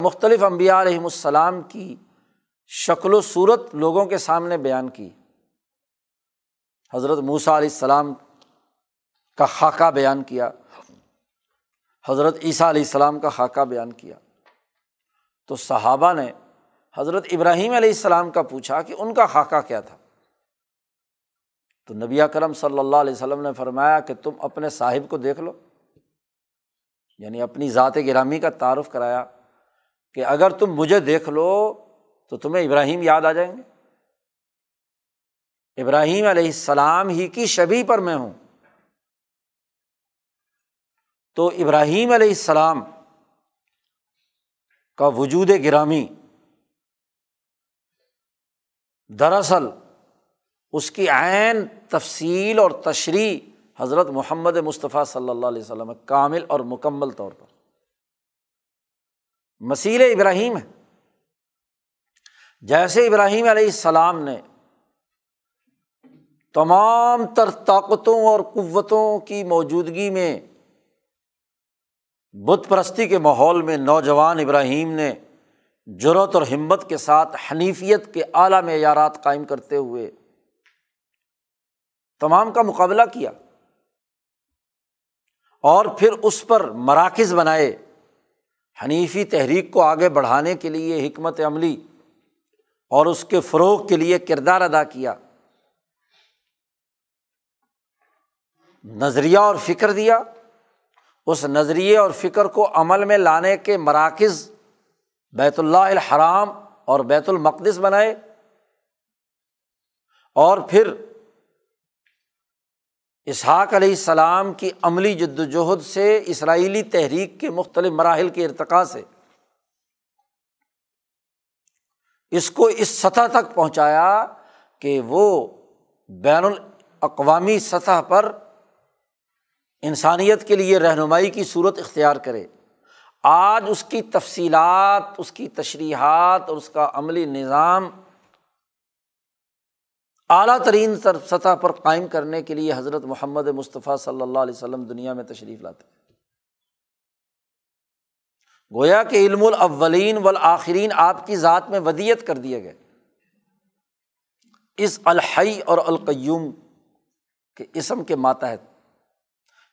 مختلف انبیاء علیہم السلام کی شکل و صورت لوگوں کے سامنے بیان کی۔ حضرت موسیٰ علیہ السلام کا خاکہ بیان کیا۔ حضرت عیسیٰ علیہ السلام کا خاکہ بیان کیا۔ تو صحابہ نے حضرت ابراہیم علیہ السلام کا پوچھا کہ ان کا خاکہ کیا تھا۔ تو نبی کرم صلی اللہ علیہ وسلم نے فرمایا کہ تم اپنے صاحب کو دیکھ لو۔ یعنی اپنی ذات گرامی کا تعارف کرایا کہ اگر تم مجھے دیکھ لو تو تمہیں ابراہیم یاد آ جائیں گے۔ ابراہیم علیہ السلام ہی کی شبی پر میں ہوں۔ تو ابراہیم علیہ السلام کا وجود گرامی دراصل اس کی عین، تفصیل اور تشریح حضرت محمد مصطفیٰ صلی اللہ علیہ وسلم کامل اور مکمل طور پر۔ مسیل ابراہیم ہے۔ جیسے ابراہیم علیہ السلام نے تمام تر طاقتوں اور قوتوں کی موجودگی میں بت پرستی کے ماحول میں نوجوان ابراہیم نے جرت اور ہمت کے ساتھ حنیفیت کے اعلیٰ معیارات قائم کرتے ہوئے تمام کا مقابلہ کیا اور پھر اس پر مراکز بنائے حنیفی تحریک کو آگے بڑھانے کے لیے حکمت عملی اور اس کے فروغ کے لیے کردار ادا کیا۔ نظریہ اور فکر دیا۔ اس نظریے اور فکر کو عمل میں لانے کے مراکز بیت اللہ الحرام اور بیت المقدس بنائے اور پھر اسحاق علیہ السلام کی عملی جد وجہد سے اسرائیلی تحریک کے مختلف مراحل کے ارتقاء سے۔ اس کو اس سطح تک پہنچایا کہ وہ بین الاقوامی سطح پر انسانیت کے لیے رہنمائی کی صورت اختیار کرے۔ آج اس کی تفصیلات، اس کی تشریحات اور اس کا عملی نظام اعلیٰ ترین سطح پر قائم کرنے کے لیے حضرت محمد مصطفیٰ صلی اللہ علیہ وسلم دنیا میں تشریف لاتے گویا کہ علم الاولین والآخرین آپ کی ذات میں ودیت کر دیے گئے۔ اس الحی اور القیوم کے اسم کے ماتحت۔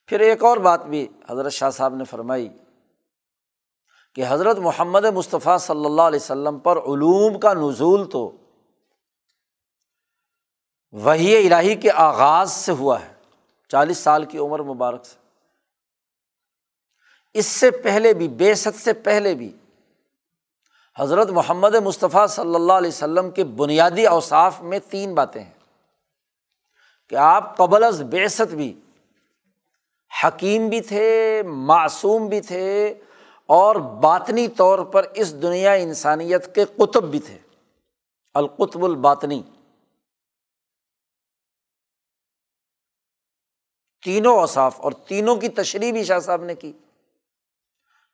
پھر ایک اور بات بھی حضرت شاہ صاحب نے فرمائی کہ حضرت محمد مصطفیٰ صلی اللہ علیہ وسلم پر علوم کا نزول تو وہی الہی کے آغاز سے ہوا ہے، چالیس سال کی عمر مبارک سے۔ اس سے پہلے بھی، بے ست سے پہلے بھی، حضرت محمد مصطفیٰ صلی اللہ علیہ وسلم کے بنیادی اوصاف میں تین باتیں ہیں۔ کہ آپ قبل از بیست بھی حکیم بھی تھے، معصوم بھی تھے اور باطنی طور پر اس دنیا انسانیت کے قطب بھی تھے۔ القتب الباطنی۔ تینوں اوصاف اور تینوں کی تشریح بھی شاہ صاحب نے کی۔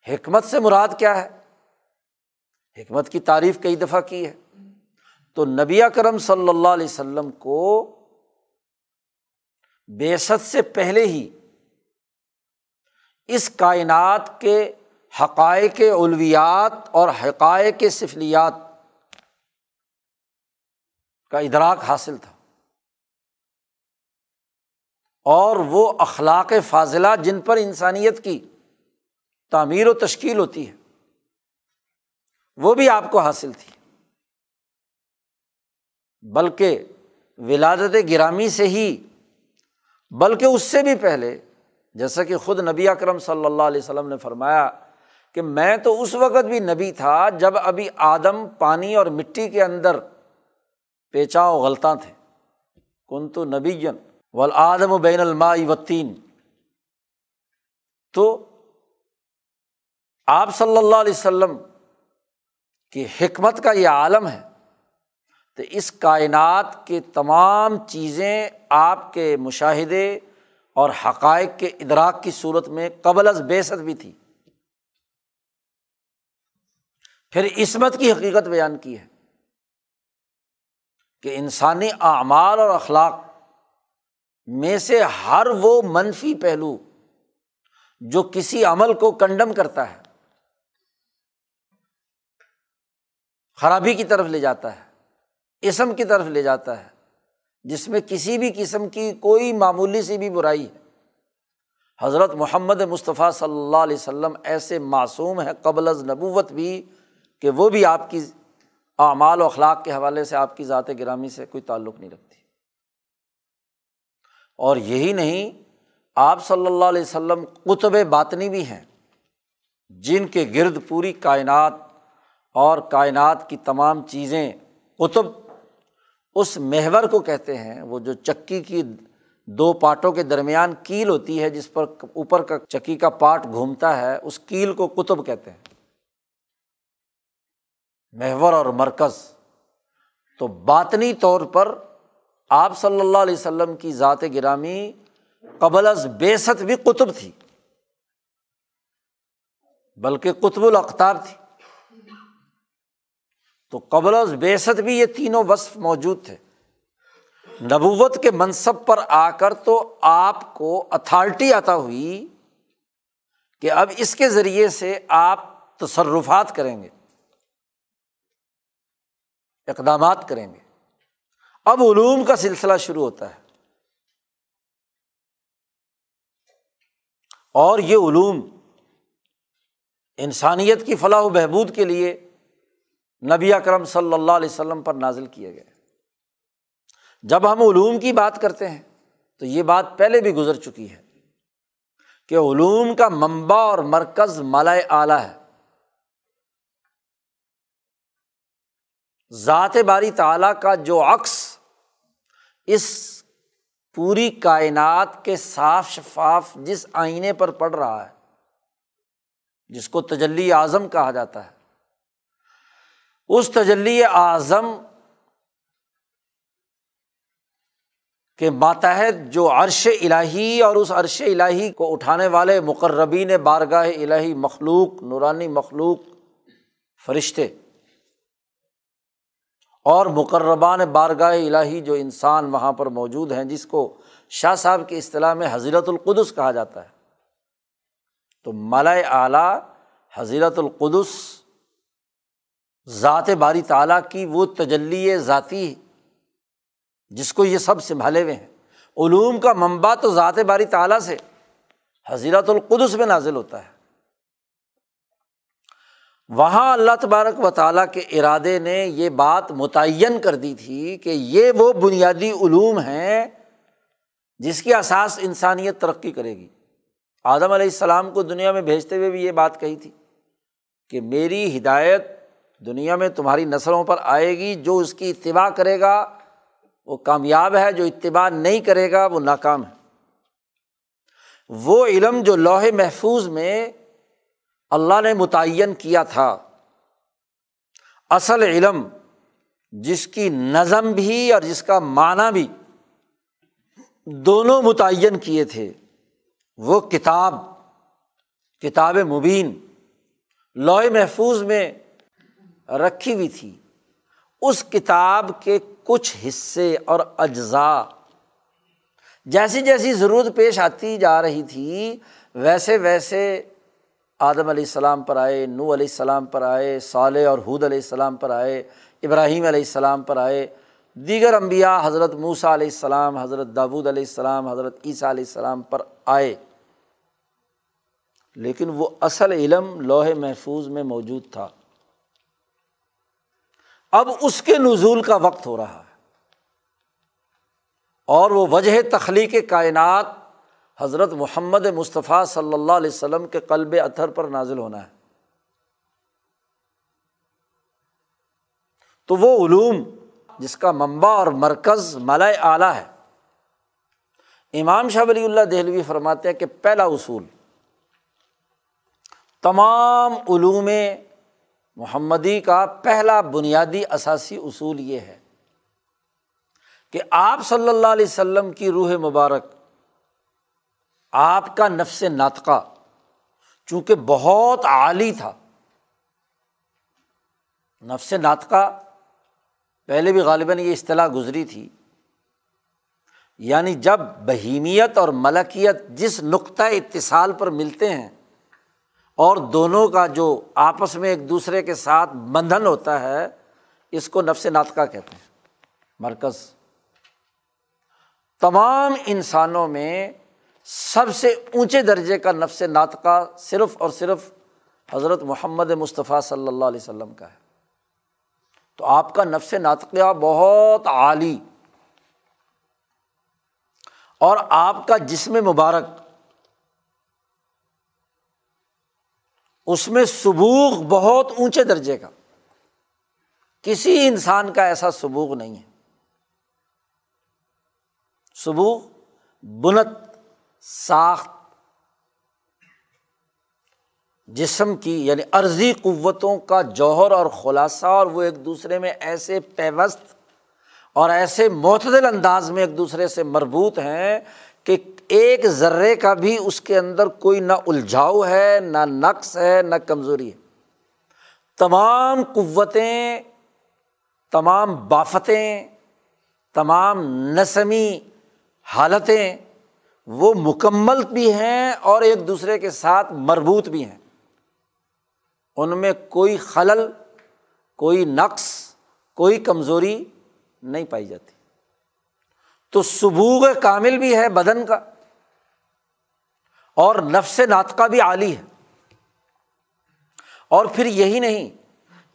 حکمت سے مراد کیا ہے؟ حکمت کی تعریف کئی دفعہ کی ہے۔ تو نبی کرم صلی اللہ علیہ وسلم کو بیست سے پہلے ہی اس کائنات کے حقائق الویات اور حقائق سفلیات کا ادراک حاصل تھا۔ اور وہ اخلاق فاضلہ جن پر انسانیت کی تعمیر و تشکیل ہوتی ہے، وہ بھی آپ کو حاصل تھی۔ بلکہ ولادت گرامی سے ہی، بلکہ اس سے بھی پہلے، جیسا کہ خود نبی اکرم صلی اللہ علیہ وسلم نے فرمایا کہ میں تو اس وقت بھی نبی تھا جب ابھی آدم پانی اور مٹی کے اندر پیچاؤ غلطاں تھے۔ کن تو نبی جن ولادم و بین الما وطین تو آپ صلی اللہ علیہ وسلم کی حکمت کا یہ عالم ہے تو اس کائنات کے تمام چیزیں آپ کے مشاہدے اور حقائق کے ادراک کی صورت میں قبل از بیست بھی تھی۔ پھر عصمت کی حقیقت بیان کی ہے کہ انسانی اعمال اور اخلاق میں سے ہر وہ منفی پہلو جو کسی عمل کو کنڈم کرتا ہے، خرابی کی طرف لے جاتا ہے، اسم کی طرف لے جاتا ہے، جس میں کسی بھی قسم کی کوئی معمولی سی بھی برائی ہے۔ حضرت محمد مصطفیٰ صلی اللہ علیہ وسلم ایسے معصوم ہے قبل از نبوت بھی کہ وہ بھی آپ کی اعمال و اخلاق کے حوالے سے آپ کی ذات گرامی سے کوئی تعلق نہیں رکھتی۔ اور یہی نہیں، آپ صلی اللہ علیہ وسلم قطب باطنی بھی ہیں، جن کے گرد پوری کائنات اور کائنات کی تمام چیزیں قطب اس محور کو کہتے ہیں، وہ جو چکی کی دو پاٹوں کے درمیان کیل ہوتی ہے، جس پر اوپر کا چکی کا پاٹ گھومتا ہے، اس کیل کو قطب کہتے ہیں۔ محور اور مرکز۔ تو باطنی طور پر آپ صلی اللہ علیہ وسلم کی ذات گرامی قبل از بیست بھی قطب تھی، بلکہ قطب الختار تھی۔ تو قبل از بیست بھی یہ تینوں وصف موجود تھے۔ نبوت کے منصب پر آ کر تو آپ کو اتھارٹی عطا ہوئی کہ اب اس کے ذریعے سے آپ تصرفات کریں گے، اقدامات کریں گے۔ اب علوم کا سلسلہ شروع ہوتا ہے۔ اور یہ علوم انسانیت کی فلاح و بہبود کے لیے نبی اکرم صلی اللہ علیہ وسلم پر نازل کیے گئے۔ جب ہم علوم کی بات کرتے ہیں تو یہ بات پہلے بھی گزر چکی ہے کہ علوم کا منبع اور مرکز مالائے اعلیٰ ہے۔ ذات باری تعلیٰ کا جو عکس اس پوری کائنات کے صاف شفاف جس آئینے پر پڑ رہا ہے، جس کو تجلی اعظم کہا جاتا ہے۔ اس تجلی اعظم کے ماتحت جو عرش الہی اور اس عرش الہی کو اٹھانے والے مقربین بارگاہ الہی مخلوق، نورانی مخلوق فرشتے اور مقربان بارگاہ الہی جو انسان وہاں پر موجود ہیں، جس کو شاہ صاحب کی اصطلاح میں حضیرت القدس کہا جاتا ہے۔ تو ملائے اعلیٰ حضیرت القدس ذات باری تعالیٰ کی وہ تجلی ذاتی جس کو یہ سب سنبھالے ہوئے ہیں۔ علوم کا منبع تو ذات باری تعالیٰ سے حضیرت القدس میں نازل ہوتا ہے۔ وہاں اللہ تبارک و تعالیٰ کے ارادے نے یہ بات متعین کر دی تھی کہ یہ وہ بنیادی علوم ہیں جس کی اساس انسانیت ترقی کرے گی۔ آدم علیہ السلام کو دنیا میں بھیجتے ہوئے بھی یہ بات کہی تھی کہ میری ہدایت دنیا میں تمہاری نسلوں پر آئے گی، جو اس کی اتباع کرے گا، وہ کامیاب ہے، جو اتباع نہیں کرے گا، وہ ناکام ہے۔ وہ علم جو لوہے محفوظ میں اللہ نے متعین کیا تھا۔ اصل علم جس کی نظم بھی اور جس کا معنی بھی دونوں متعین کیے تھے۔ وہ کتاب کتاب مبین، لوہے محفوظ میں رکھی ہوئی تھی۔ اس کتاب کے کچھ حصے اور اجزاء جیسی جیسی ضرورت پیش آتی جا رہی تھی، ویسے ویسے آدم علیہ السلام پر آئے نو علیہ السلام پر آئے، صالح اور حود علیہ السلام پر آئے، ابراہیم علیہ السلام پر آئے، دیگر انبیاء حضرت موسیٰ علیہ السلام، حضرت داود علیہ السلام، حضرت عیسیٰ علیہ السلام پر آئے۔ لیکن وہ اصل علم لوہے محفوظ میں موجود تھا۔ اب اس کے نزول کا وقت ہو رہا ہے اور وہ وجہ تخلیق کائنات حضرت محمد مصطفیٰ صلی اللہ علیہ وسلم کے قلب اتھر پر نازل ہونا ہے۔ تو وہ علوم جس کا منبع اور مرکز ملائے اعلیٰ ہے۔ امام شاہ ولی اللہ دہلوی فرماتے ہیں کہ پہلا اصول، تمام علوم محمدی کا پہلا بنیادی اثاثی اصول یہ ہے کہ آپ صلی اللہ علیہ وسلم کی روح مبارک آپ کا نفس ناطقہ، چونکہ بہت عالی تھا۔ نفس ناطقہ، پہلے بھی غالباً یہ اصطلاح گزری تھی۔ یعنی جب بہیمیت اور ملکیت جس نقطۂ اتصال پر ملتے ہیں، اور دونوں کا جو آپس میں ایک دوسرے کے ساتھ بندھن ہوتا ہے، اس کو نفس ناطقہ کہتے ہیں۔ مرکز۔ تمام انسانوں میں سب سے اونچے درجے کا نفس ناطقہ صرف اور صرف حضرت محمد مصطفیٰ صلی اللہ علیہ وسلم کا ہے۔ تو آپ کا نفس ناطقہ بہت عالی۔ اور آپ کا جسم مبارک۔ اس میں سبوغ بہت اونچے درجے کا۔ کسی انسان کا ایسا سبوغ نہیں ہے۔ سبوغ بنت ساخت جسم کی یعنی عرضی قوتوں کا جوہر اور خلاصہ، اور وہ ایک دوسرے میں ایسے پیوست اور ایسے معتدل انداز میں ایک دوسرے سے مربوط ہیں کہ ایک ذرے کا بھی اس کے اندر کوئی نہ الجھاؤ ہے، نہ نقص ہے، نہ کمزوری ہے۔ تمام قوتیں، تمام بافتیں، تمام نسمی حالتیں وہ مکمل بھی ہیں اور ایک دوسرے کے ساتھ مربوط بھی ہیں۔ ان میں کوئی خلل، کوئی نقص، کوئی کمزوری نہیں پائی جاتی۔ تو سبوغ کامل بھی ہے بدن کا اور نفس ناطقہ بھی عالی ہے۔ اور پھر یہی نہیں،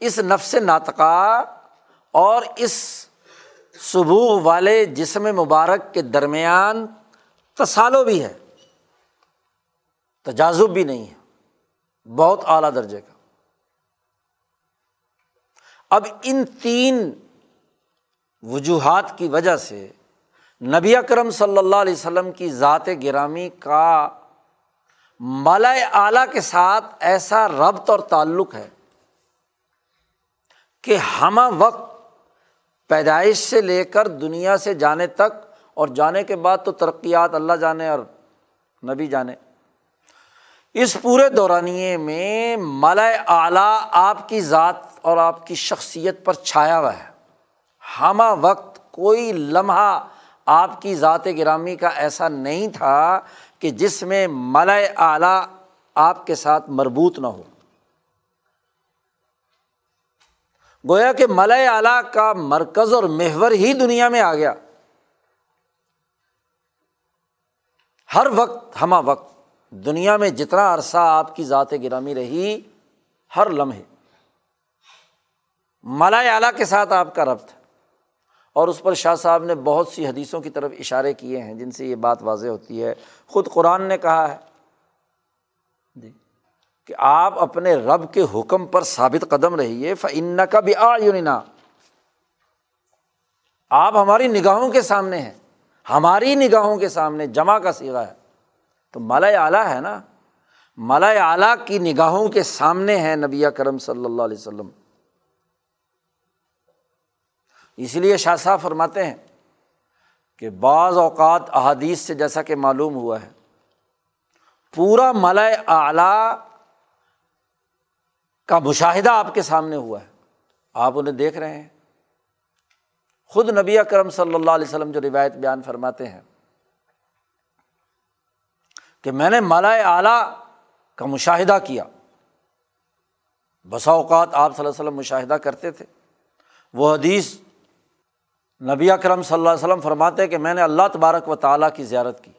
اس نفس ناطقہ اور اس سبوغ والے جسم مبارک کے درمیان تصالو بھی ہے تجازب بھی نہیں ہے۔ بہت اعلیٰ درجے کا۔ اب ان تین وجوہات کی وجہ سے نبی اکرم صلی اللہ علیہ وسلم کی ذات گرامی کا مالا اعلیٰ کے ساتھ ایسا ربط اور تعلق ہے کہ ہم وقت پیدائش سے لے کر دنیا سے جانے تک اور جانے کے بعد تو ترقیات اللہ جانے اور نبی جانے۔ اس پورے دورانیے میں مالا اعلیٰ آپ کی ذات اور آپ کی شخصیت پر چھایا ہوا ہے۔ ہمہ وقت کوئی لمحہ آپ کی ذات گرامی کا ایسا نہیں تھا کہ جس میں مالا اعلیٰ آپ کے ساتھ مربوط نہ ہو۔ گویا کہ ملا اعلیٰ کا مرکز اور محور ہی دنیا میں آ گیا۔ ہر وقت ہمہ وقت، دنیا میں جتنا عرصہ آپ کی ذات گرامی رہی، ہر لمحے ملا اعلیٰ کے ساتھ آپ کا ربط اور اس پر شاہ صاحب نے بہت سی حدیثوں کی طرف اشارے کیے ہیں، جن سے یہ بات واضح ہوتی ہے۔ خود قرآن نے کہا ہے جی کہ آپ اپنے رب کے حکم پر ثابت قدم رہیے فن کا بھی آ یونینا آپ ہماری نگاہوں کے سامنے ہیں۔ ہماری نگاہوں کے سامنے جمع کا سیگا ہے۔ تو مالا اعلیٰ ہے نا۔ مالا اعلیٰ کی نگاہوں کے سامنے ہے نبی کرم صلی اللہ علیہ وسلم۔ اس لیے شاہ صاحب فرماتے ہیں کہ بعض اوقات احادیث سے جیسا کہ معلوم ہوا ہے، پورا مالا اعلیٰ کا مشاہدہ آپ کے سامنے ہوا ہے۔ آپ انہیں دیکھ رہے ہیں۔ خود نبی اکرم صلی اللہ علیہ وسلم جو روایت بیان فرماتے ہیں کہ میں نے مالا اعلیٰ کا مشاہدہ کیا۔ بسا اوقات آپ صلی اللہ علیہ وسلم مشاہدہ کرتے تھے۔ وہ حدیث نبی اکرم صلی اللہ علیہ وسلم فرماتے کہ میں نے اللہ تبارک و تعالیٰ کی زیارت کی۔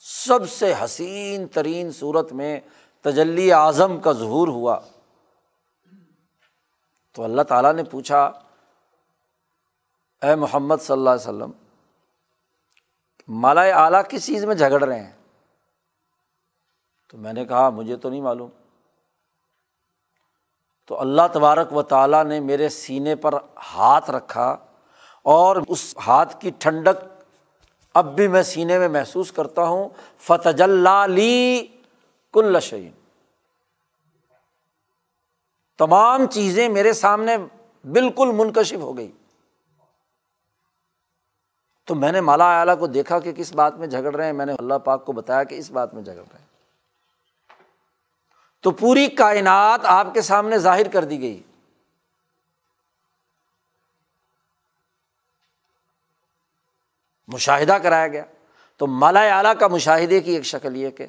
سب سے حسین ترین صورت میں تجلی اعظم کا ظہور ہوا۔ تو اللہ تعالیٰ نے پوچھا اے محمد صلی اللہ علیہ وسلم، مالا اعلیٰ کس چیز میں جھگڑ رہے ہیں؟ تو میں نے کہا، مجھے تو نہیں معلوم۔ تو اللہ تبارک و تعالیٰ نے میرے سینے پر ہاتھ رکھا اور اس ہاتھ کی ٹھنڈک اب بھی میں سینے میں محسوس کرتا ہوں۔ فتح لی کل شعین تمام چیزیں میرے سامنے بالکل منکشف ہو گئی۔ تو میں نے مالا اعلیٰ کو دیکھا کہ کس بات میں جھگڑ رہے ہیں۔ میں نے اللہ پاک کو بتایا کہ اس بات میں جھگڑ رہے ہیں۔ تو پوری کائنات آپ کے سامنے ظاہر کر دی گئی۔ مشاہدہ کرایا گیا۔ تو مالا اعلیٰ کا مشاہدے کی ایک شکل یہ کہ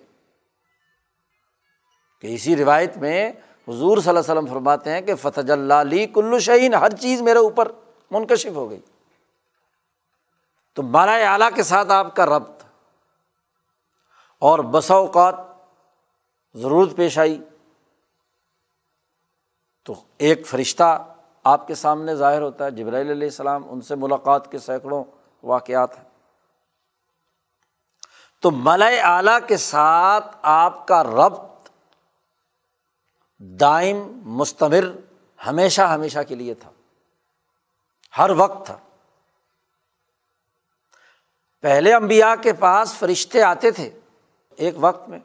اسی روایت میں حضور صلی اللہ علیہ وسلم فرماتے ہیں کہ فتح اللہ علی کلو شہین ہر چیز میرے اوپر منکشف ہو گئی۔ تو مالا اعلیٰ کے ساتھ آپ کا ربط اور بسا اوقات ضرورت پیش آئی۔ تو ایک فرشتہ آپ کے سامنے ظاہر ہوتا ہے، جبرائیل علیہ السلام ان سے ملاقات کے سینکڑوں واقعات ہیں۔ تو ملئے اعلیٰ کے ساتھ آپ کا ربط دائم، مستمر، ہمیشہ ہمیشہ کے لیے تھا۔ ہر وقت تھا۔ پہلے امبیا کے پاس فرشتے آتے تھے ایک وقت میں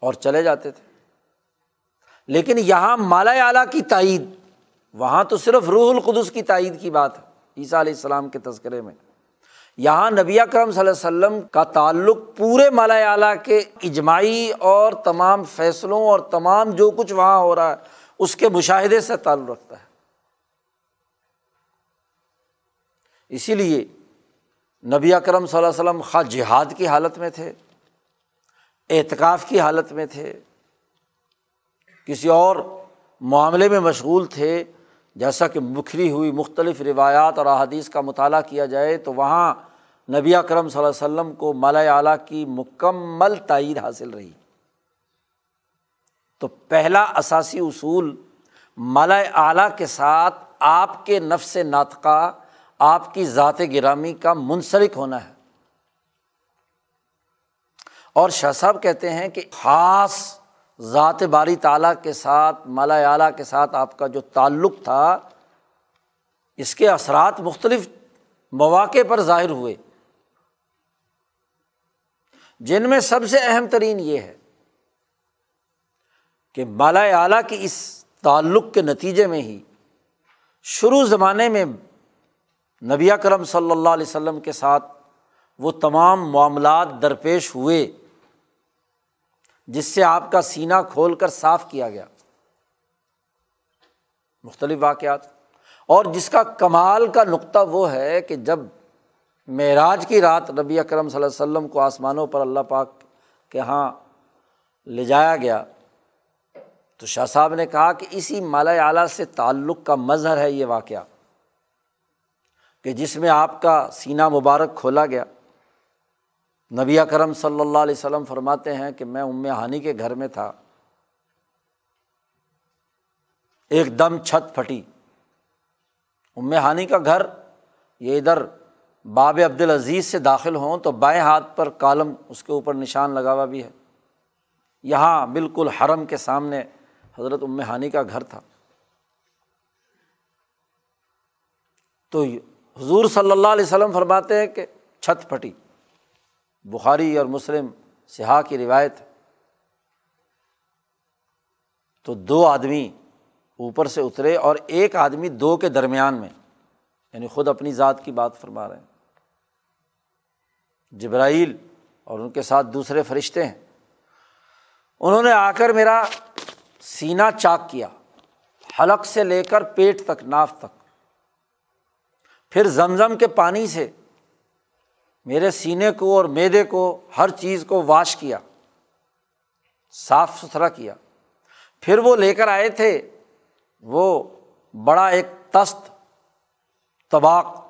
اور چلے جاتے تھے۔ لیکن یہاں مالا اعلیٰ کی تائید، وہاں تو صرف روح القدس کی تائید کی بات ہے، عیسیٰ علیہ السلام کے تذکرے میں۔ یہاں نبی اکرم صلی اللہ علیہ وسلم کا تعلق پورے مالا اعلیٰ کے اجماعی اور تمام فیصلوں اور تمام جو کچھ وہاں ہو رہا ہے، اس کے مشاہدے سے تعلق رکھتا ہے۔ اسی لیے نبی اکرم صلی اللہ علیہ وسلم خواہ جہاد کی حالت میں تھے، اعتکاف کی حالت میں تھے، کسی اور معاملے میں مشغول تھے، جیسا کہ بکھری ہوئی مختلف روایات اور احادیث کا مطالعہ کیا جائے تو وہاں نبی اکرم صلی اللہ علیہ وسلم کو مالا اعلیٰ کی مکمل تائید حاصل رہی۔ تو پہلا اثاثی اصول مالا اعلیٰ کے ساتھ آپ کے نفس ناطقہ آپ کی ذات گرامی کا منسلک ہونا ہے۔ اور شاہ صاحب کہتے ہیں کہ خاص ذات باری تعالیٰ کے ساتھ، مالا اعلیٰ کے ساتھ آپ کا جو تعلق تھا، اس کے اثرات مختلف مواقع پر ظاہر ہوئے۔ جن میں سب سے اہم ترین یہ ہے کہ بالا اعلیٰ کی اس تعلق کے نتیجے میں ہی شروع زمانے میں نبی کرم صلی اللہ علیہ وسلم کے ساتھ وہ تمام معاملات درپیش ہوئے، جس سے آپ کا سینہ کھول کر صاف کیا گیا۔ مختلف واقعات۔ اور جس کا کمال کا نقطہ وہ ہے کہ جب معراج کی رات نبی اکرم صلی اللہ علیہ وسلم کو آسمانوں پر اللہ پاک کے یہاں لے جایا گیا، تو شاہ صاحب نے کہا کہ اسی مالا اعلیٰ سے تعلق کا مظہر ہے یہ واقعہ۔ کہ جس میں آپ کا سینہ مبارک کھولا گیا۔ نبی کرم صلی اللہ علیہ وسلم فرماتے ہیں کہ میں ام ہانی کے گھر میں تھا۔ ایک دم چھت پھٹی۔ ام ہانی کا گھر یہ ادھر باب عبد العزیز سے داخل ہوں تو بائیں ہاتھ پر کالم اس کے اوپر نشان لگا ہوا بھی ہے۔ یہاں بالکل حرم کے سامنے حضرت ام ہانی کا گھر تھا۔ تو حضور صلی اللہ علیہ وسلم فرماتے ہیں کہ چھت پھٹی۔ بخاری اور مسلم سیاح کی روایت۔ تو دو آدمی اوپر سے اترے اور ایک آدمی دو کے درمیان میں یعنی خود اپنی ذات کی بات فرما رہے ہیں۔ جبرائیل اور ان کے ساتھ دوسرے فرشتے ہیں۔ انہوں نے آ کر میرا سینہ چاک کیا، حلق سے لے کر پیٹ تک، ناف تک۔ پھر زمزم کے پانی سے میرے سینے کو اور میدے کو ہر چیز کو واش کیا، صاف ستھرا کیا۔ پھر وہ لے کر آئے تھے، وہ بڑا ایک تست طباق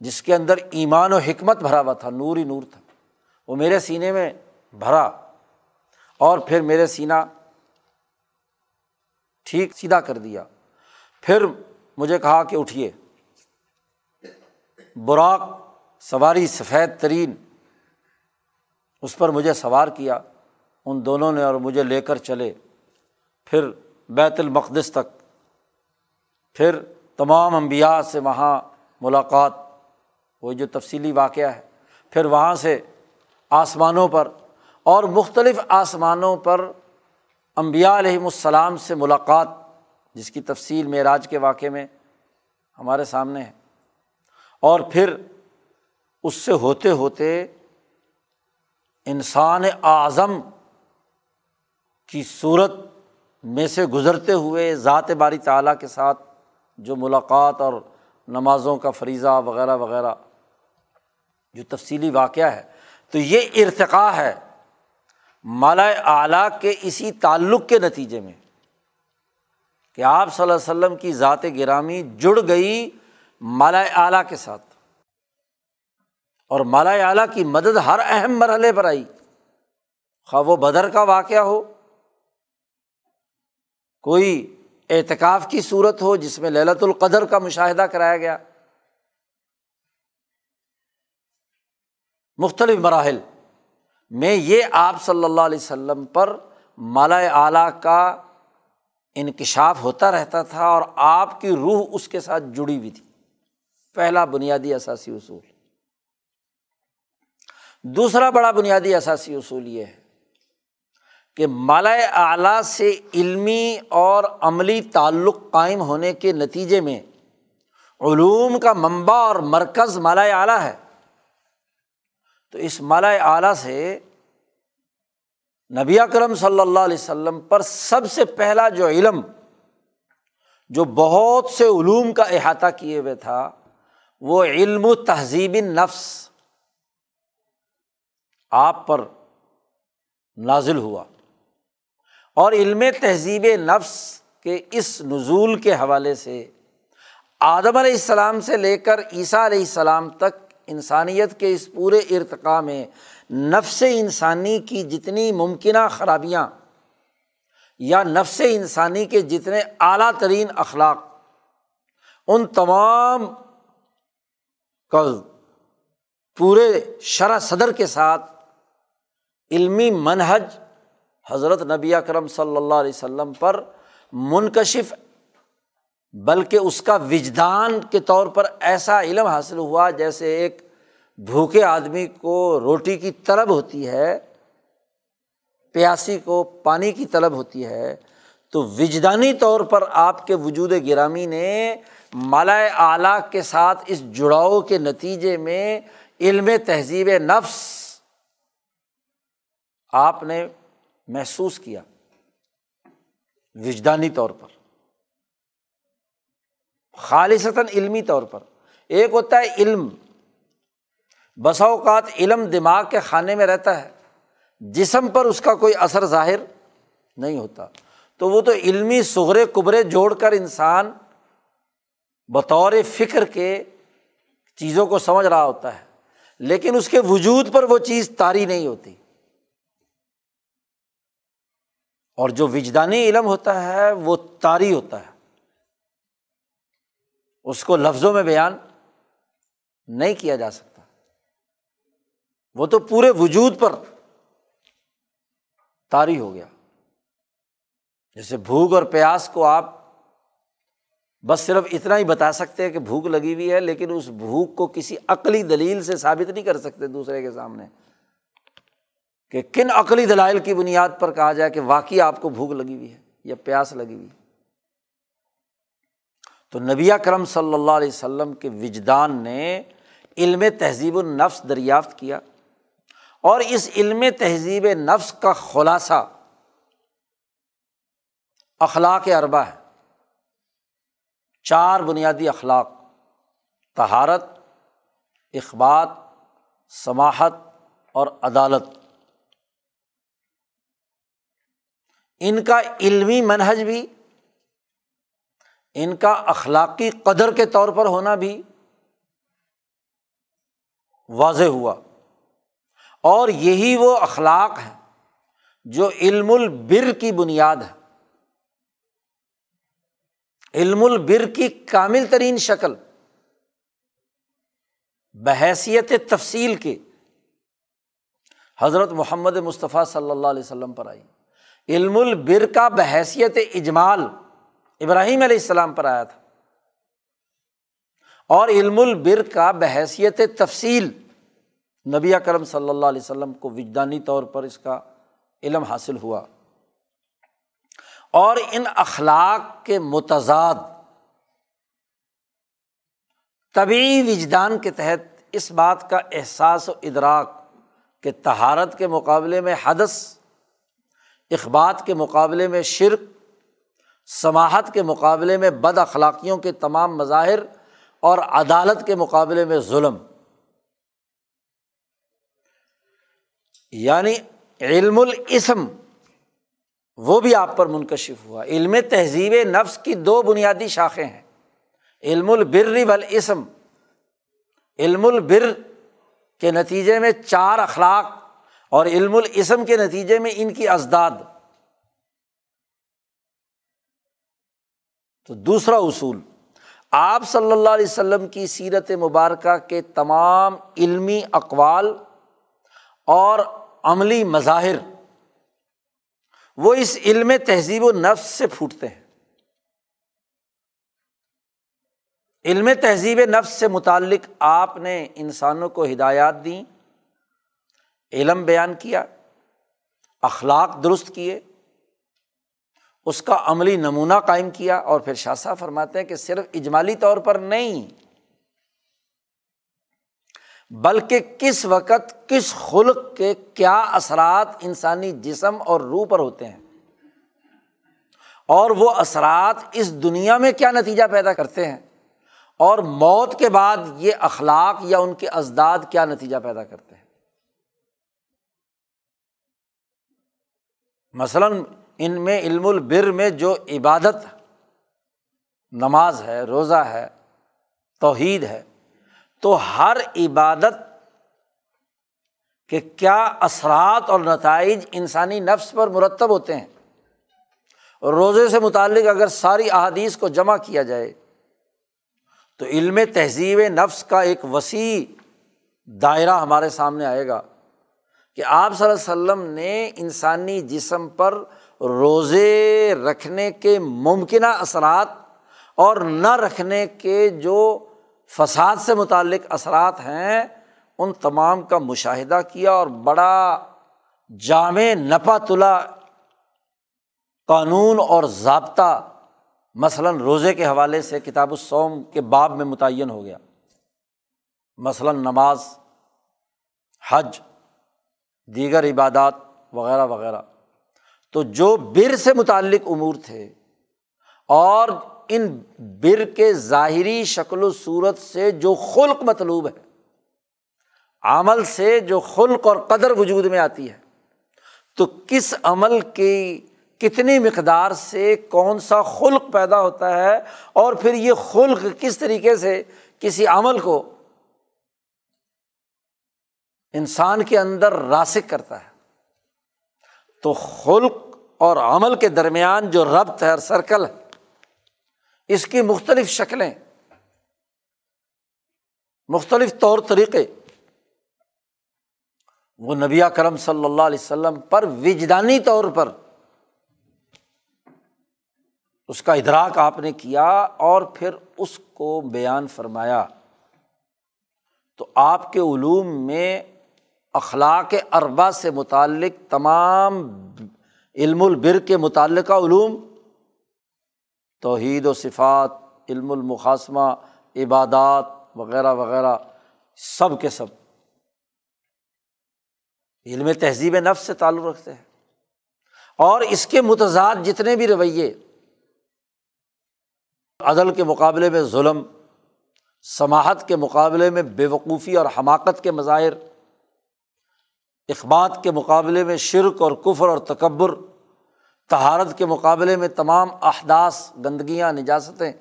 جس کے اندر ایمان و حکمت بھرا ہوا تھا، نور ہی نور تھا۔ وہ میرے سینے میں بھرا اور پھر میرے سینہ ٹھیک سیدھا کر دیا۔ پھر مجھے کہا کہ اٹھیے۔ براق سواری سفید ترین، اس پر مجھے سوار کیا، ان دونوں نے اور مجھے لے کر چلے، پھر بیت المقدس تک، پھر تمام انبیاء سے وہاں ملاقات، وہ جو تفصیلی واقعہ ہے، پھر وہاں سے آسمانوں پر اور مختلف آسمانوں پر امبیا علیہم السلام سے ملاقات، جس کی تفصیل معراج کے واقعے میں ہمارے سامنے ہے۔ اور پھر اس سے ہوتے ہوتے انسان اعظم کی صورت میں سے گزرتے ہوئے ذات باری تعلیٰ کے ساتھ جو ملاقات اور نمازوں کا فریضہ وغیرہ وغیرہ، جو تفصیلی واقعہ ہے، تو یہ ارتقا ہے مالا اعلیٰ کے اسی تعلق کے نتیجے میں کہ آپ صلی اللہ علیہ وسلم کی ذات گرامی جڑ گئی مالا اعلیٰ کے ساتھ۔ اور مالا اعلیٰ کی مدد ہر اہم مرحلے پر آئی۔ خواہ وہ بدر کا واقعہ ہو، کوئی اعتکاف کی صورت ہو جس میں للت القدر کا مشاہدہ کرایا گیا۔ مختلف مراحل میں یہ آپ صلی اللہ علیہ وسلم پر مالا اعلیٰ کا انکشاف ہوتا رہتا تھا اور آپ کی روح اس کے ساتھ جڑی ہوئی تھی۔ پہلا بنیادی اثاثی اصول۔ دوسرا بڑا بنیادی اثاثی اصول یہ ہے کہ مالا اعلیٰ سے علمی اور عملی تعلق قائم ہونے کے نتیجے میں علوم کا منبع اور مرکز مالا اعلیٰ ہے۔ تو اس مالا اعلیٰ سے نبی اکرم صلی اللہ علیہ وسلم پر سب سے پہلا جو علم جو بہت سے علوم کا احاطہ کیے ہوئے تھا وہ علم و تہذیب نفس آپ پر نازل ہوا اور علم تہذیب نفس کے اس نزول کے حوالے سے آدم علیہ السلام سے لے کر عیسیٰ علیہ السلام تک انسانیت کے اس پورے ارتقاء میں نفس انسانی کی جتنی ممکنہ خرابیاں یا نفس انسانی کے جتنے اعلیٰ ترین اخلاق، ان تمام کا پورے شرح صدر کے ساتھ علمی منہج حضرت نبی اکرم صلی اللہ علیہ وسلم پر منکشف، بلکہ اس کا وجدان کے طور پر ایسا علم حاصل ہوا جیسے ایک بھوکے آدمی کو روٹی کی طلب ہوتی ہے، پیاسی کو پانی کی طلب ہوتی ہے، تو وجدانی طور پر آپ کے وجود گرامی نے مالا اعلیٰ کے ساتھ اس جڑاؤ کے نتیجے میں علم تہذیب نفس آپ نے محسوس کیا وجدانی طور پر، خالصتاً علمی طور پر۔ ایک ہوتا ہے علم بسا اوقات علم دماغ کے خانے میں رہتا ہے، جسم پر اس کا کوئی اثر ظاہر نہیں ہوتا۔ تو وہ تو علمی سغرے کبرے جوڑ کر انسان بطور فکر کے چیزوں کو سمجھ رہا ہوتا ہے، لیکن اس کے وجود پر وہ چیز تاری نہیں ہوتی۔ اور جو وجدانی علم ہوتا ہے، وہ تاری ہوتا ہے۔ اس کو لفظوں میں بیان نہیں کیا جا سکتا۔ وہ تو پورے وجود پر تاری ہو گیا۔ جیسے بھوک اور پیاس کو آپ بس صرف اتنا ہی بتا سکتے ہیں کہ بھوک لگی ہوئی ہے، لیکن اس بھوک کو کسی عقلی دلیل سے ثابت نہیں کر سکتے دوسرے کے سامنے۔ کہ کن عقلی دلائل کی بنیاد پر کہا جائے کہ واقعی آپ کو بھوک لگی ہوئی ہے یا پیاس لگی ہوئی ہے۔ تو نبی کرم صلی اللہ علیہ وسلم کے وجدان نے علم تہذیب النفس دریافت کیا۔ اور اس علم تہذیب نفس کا خلاصہ اخلاق اربا ہے۔ چار بنیادی اخلاق تہارت اخبات سماہت اور عدالت۔ ان کا علمی منہج بھی، ان کا اخلاقی قدر کے طور پر ہونا بھی واضح ہوا۔ اور یہی وہ اخلاق ہے جو علم البر کی بنیاد ہے۔ علم البر کی کامل ترین شکل۔ بحیثیت تفصیل کے حضرت محمد مصطفیٰ صلی اللہ علیہ وسلم پر آئی۔ علم البر کا بحیثیت اجمال ابراہیم علیہ السلام پر آیا تھا۔ اور علم البر کا بحیثیت تفصیل نبی کرم صلی اللہ علیہ وسلم کو وجدانی طور پر اس کا علم حاصل ہوا۔ اور ان اخلاق کے متضاد طبی وجدان کے تحت اس بات کا احساس و ادراک کہ تہارت کے مقابلے میں حدث، اخبات کے مقابلے میں شرک سماہت کے مقابلے میں بد اخلاقیوں کے تمام مظاہر اور عدالت کے مقابلے میں ظلم۔ یعنی علم الاسم وہ بھی آپ پر منکشف ہوا۔ علم تہذیب نفس کی دو بنیادی شاخیں ہیں۔ علم البر والاسم۔ علم البر کے نتیجے میں چار اخلاق اور علم الاسم کے نتیجے میں ان کی ازداد۔ تو دوسرا اصول۔ آپ صلی اللہ علیہ وسلم کی سیرت مبارکہ کے تمام علمی اقوال اور عملی مظاہر وہ اس علم تہذیب و نفس سے پھوٹتے ہیں۔ علم تہذیب نفس سے متعلق آپ نے انسانوں کو ہدایات دیں، علم بیان کیا، اخلاق درست کیے، اس کا عملی نمونہ قائم کیا اور پھر شاہ صاحب فرماتے ہیں کہ صرف اجمالی طور پر نہیں بلکہ کس وقت، کس خلق کے کیا اثرات انسانی جسم اور روح پر ہوتے ہیں؟ اور وہ اثرات اس دنیا میں کیا نتیجہ پیدا کرتے ہیں؟ اور موت کے بعد یہ اخلاق یا ان کے ازداد کیا نتیجہ پیدا کرتے ہیں؟ مثلاً ان میں علم البر میں جو عبادت، نماز ہے، روزہ ہے، توحید ہے تو ہر عبادت کے کیا اثرات اور نتائج انسانی نفس پر مرتب ہوتے ہیں؟ روزے سے متعلق اگر ساری احادیث کو جمع کیا جائے، تو علم تہذیب نفس کا ایک وسیع دائرہ ہمارے سامنے آئے گا کہ آپ صلی اللہ علیہ وسلم نے انسانی جسم پر روزے رکھنے کے ممکنہ اثرات اور نہ رکھنے کے جو فساد سے متعلق اثرات ہیں، ان تمام کا مشاہدہ کیا اور بڑا جامع نپا تلا قانون اور ضابطہ مثلاً روزے کے حوالے سے کتاب السوم کے باب میں متعین ہو گیا۔ مثلاً نماز، حج، دیگر عبادات وغیرہ وغیرہ۔ تو جو بر سے متعلق امور تھے اور ان بر کے ظاہری شکل و صورت سے جو خلق مطلوب ہے، عمل سے جو خلق اور قدر وجود میں آتی ہے، تو کس عمل کی کتنی مقدار سے کون سا خلق پیدا ہوتا ہے اور پھر یہ خلق کس طریقے سے کسی عمل کو انسان کے اندر راسک کرتا ہے۔ تو خلق اور عمل کے درمیان جو ربط ہے اور سرکل ہے اس کی مختلف شکلیں، مختلف طور طریقے۔ وہ نبی کرم صلی اللہ علیہ وسلم پر وجدانی طور پر اس کا ادراک آپ نے کیا اور پھر اس کو بیان فرمایا۔ تو آپ کے علوم میں اخلاق اربا سے متعلق تمام علم البر کے متعلقہ علوم توحید و صفات، علم المقاسمہ عبادات وغیرہ وغیرہ، سب کے سب۔ علم تہذیب نفس سے تعلق رکھتے ہیں۔ اور اس کے متضاد جتنے بھی رویے، عدل کے مقابلے میں ظلم سماہت کے مقابلے میں بے وقوفی اور حماقت کے مظاہر، اخبات کے مقابلے میں شرک اور کفر اور تکبر تہارت کے مقابلے میں تمام احداث، گندگیاں، نجاستیں،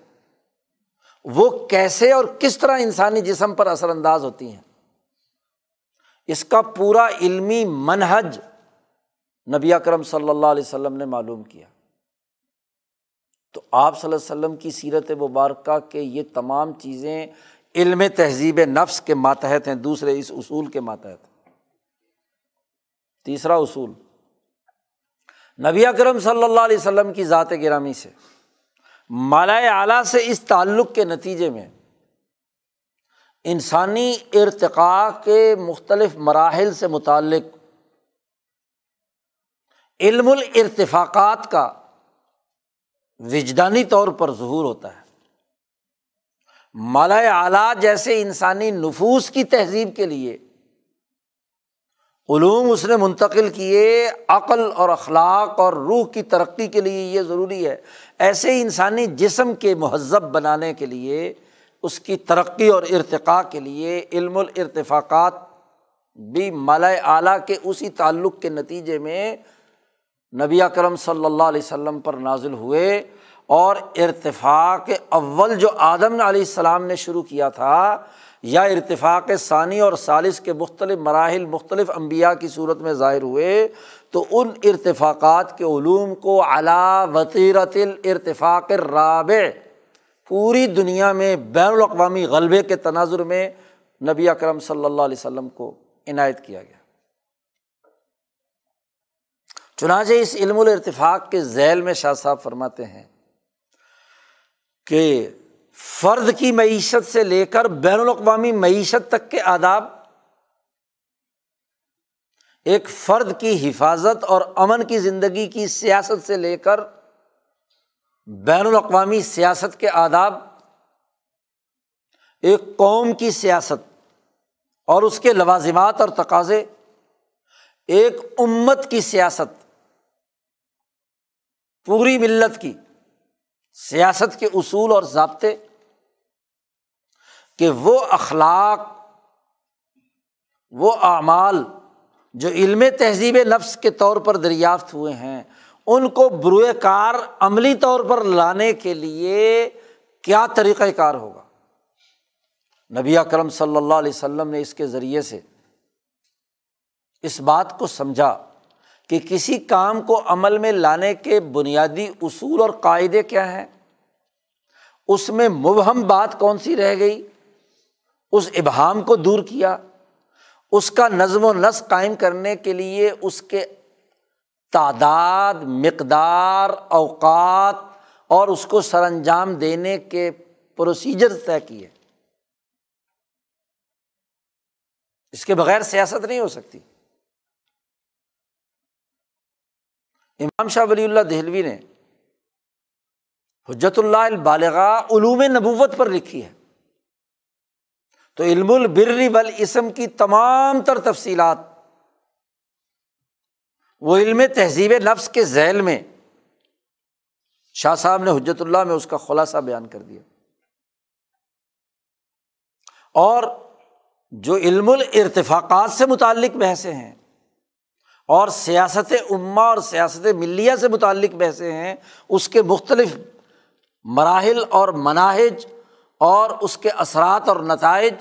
وہ کیسے اور کس طرح انسانی جسم پر اثر انداز ہوتی ہیں؟ اس کا پورا علمی منہج نبی اکرم صلی اللہ علیہ وسلم نے معلوم کیا۔ تو آپ صلی اللہ علیہ وسلم کی سیرت مبارکہ کے یہ تمام چیزیں علم تہذیب نفس کے ماتحت ہیں، دوسرے اس اصول کے ماتحت تیسرا اصول نبی اکرم صلی اللہ علیہ وسلم کی ذات گرامی سے مالا اعلیٰ سے اس تعلق کے نتیجے میں انسانی ارتقاء کے مختلف مراحل سے متعلق علم الرتفاقات کا وجدانی طور پر ظہور ہوتا ہے۔ مالا اعلیٰ جیسے انسانی نفوس کی تہذیب کے لیے علوم اس نے منتقل کیے عقل اور اخلاق اور روح کی ترقی کے لیے، یہ ضروری ہے۔ ایسے انسانی جسم کے مہذب بنانے کے لیے، اس کی ترقی اور ارتقاء کے لیے علم الرتفاقات بھی مالا اعلیٰ کے اسی تعلق کے نتیجے میں نبی اکرم صلی اللہ علیہ وسلم پر نازل ہوئے اور ارتفاق اول جو آدم علیہ السلام نے شروع کیا تھا یا ارتفاق ثانی اور سالس کے مختلف مراحل، مختلف انبیاء کی صورت میں ظاہر ہوئے، تو ان ارتفاقات کے علوم کو علا وطیرت الرتفاق رابع پوری دنیا میں بین الاقوامی غلبے کے تناظر میں نبی اکرم صلی اللہ علیہ وسلم کو عنایت کیا گیا۔ چنانچہ اس علم الرتفاق کے ذیل میں شاہ صاحب فرماتے ہیں کہ فرد کی معیشت سے لے کر بین الاقوامی معیشت تک کے آداب، ایک فرد کی حفاظت اور امن کی زندگی کی سیاست سے لے کر بین الاقوامی سیاست کے آداب، ایک قوم کی سیاست اور اس کے لوازمات اور تقاضے، ایک امت کی سیاست، پوری ملت کی سیاست کے اصول اور ضابطے کہ وہ اخلاق، وہ اعمال جو علم تہذیب نفس کے طور پر دریافت ہوئے ہیں، ان کو بروئے کار عملی طور پر لانے کے لیے کیا طریقۂ کار ہوگا؟ نبی اکرم صلی اللہ علیہ وسلم نے اس کے ذریعے سے اس بات کو سمجھا۔ کہ کسی کام کو عمل میں لانے کے بنیادی اصول اور قاعدے کیا ہیں؟ اس میں مبہم بات کون سی رہ گئی؟ اس ابہام کو دور کیا؟ اس کا نظم و نسق قائم کرنے کے لیے اس کے تعداد، مقدار، اوقات اور اس کو سر انجام دینے کے پروسیجر طے کیے۔ اس کے بغیر سیاست نہیں ہو سکتی۔ امام شاہ ولی اللہ دہلوی نے حجت اللہ البالغ علوم نبوت پر لکھی ہے۔ تو علم البری والاسم کی تمام تر تفصیلات وہ علم تہذیب نفس کے ذیل میں شاہ صاحب نے حجرت اللہ میں اس کا خلاصہ بیان کر دیا۔ اور جو علم الرتفاقات سے متعلق بحثیں ہیں اور سیاست عما اور سیاست ملیہ سے متعلق بحثیں ہیں، اس کے مختلف مراحل اور مناہج اور اس کے اثرات اور نتائج،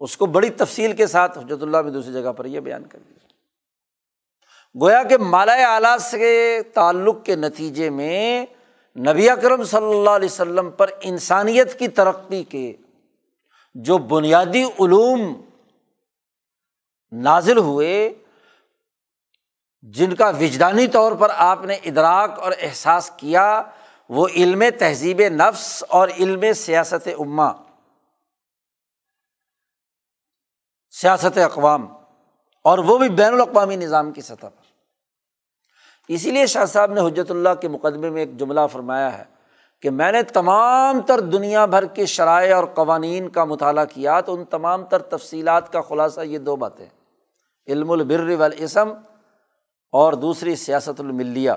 اس کو بڑی تفصیل کے ساتھ حجرت اللہ میں دوسری جگہ پر یہ بیان کر دیا گویا کہ مالا اعلیٰ سے تعلق کے نتیجے میں نبی اکرم صلی اللہ علیہ وسلم پر انسانیت کی ترقی کے جو بنیادی علوم نازل ہوئے جن کا وجدانی طور پر آپ نے ادراک اور احساس کیا، وہ علم تہذیب نفس اور علم سیاست عما سیاست اقوام۔ اور وہ بھی بین الاقوامی نظام کی سطح پر۔ اسی لیے شاہ صاحب نے حجرت اللہ کے مقدمے میں ایک جملہ فرمایا ہے کہ میں نے تمام تر دنیا بھر کے شرائع اور قوانین کا مطالعہ کیا، تو ان تمام تر تفصیلات کا خلاصہ یہ دو باتیں۔ علم البر والاسم اور دوسری سیاست الملیہ۔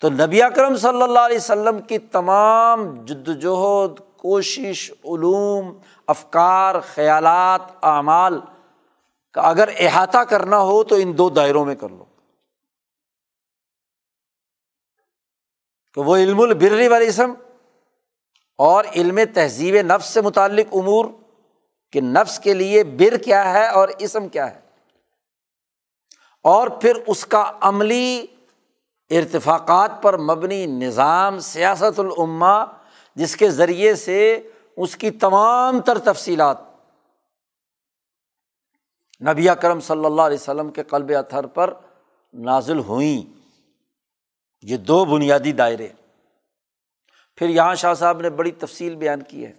تو نبی اکرم صلی اللہ علیہ وسلم کی تمام جد وجہد کوشش، علوم، افکار، خیالات، اعمال کا اگر احاطہ کرنا ہو تو ان دو دائروں میں کر لو۔ کہ وہ علم البری والاسم اور علم تہذیب نفس سے متعلق امور کہ نفس کے لیے بر کیا ہے اور اسم کیا ہے۔ اور پھر اس کا عملی ارتفاقات پر مبنی نظام سیاست العما جس کے ذریعے سے اس کی تمام تر تفصیلات نبی کرم صلی اللہ علیہ وسلم کے قلب اتھر پر نازل ہوئیں۔ یہ دو بنیادی دائرے۔ پھر یہاں شاہ صاحب نے بڑی تفصیل بیان کی ہے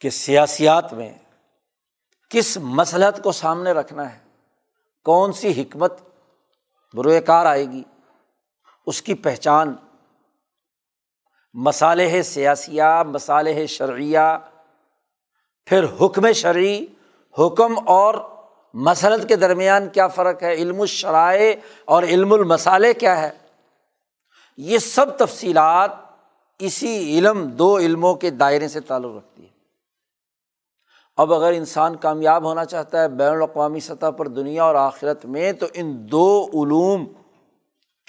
کہ سیاسیات میں کس مسلحت کو سامنے رکھنا ہے؟ کون سی حکمت بروئے کار آئے گی؟ اس کی پہچان مصالح سیاسیہ، مصالح شرعیہ، پھر حکم شرعی، حکم اور مسلط کے درمیان کیا فرق ہے؟ علم الشرائع اور علم المسالے کیا ہے؟ یہ سب تفصیلات اسی علم دو علموں کے دائرے سے تعلق رکھتی ہے۔ اب اگر انسان کامیاب ہونا چاہتا ہے بین الاقوامی سطح پر دنیا اور آخرت میں، تو ان دو علوم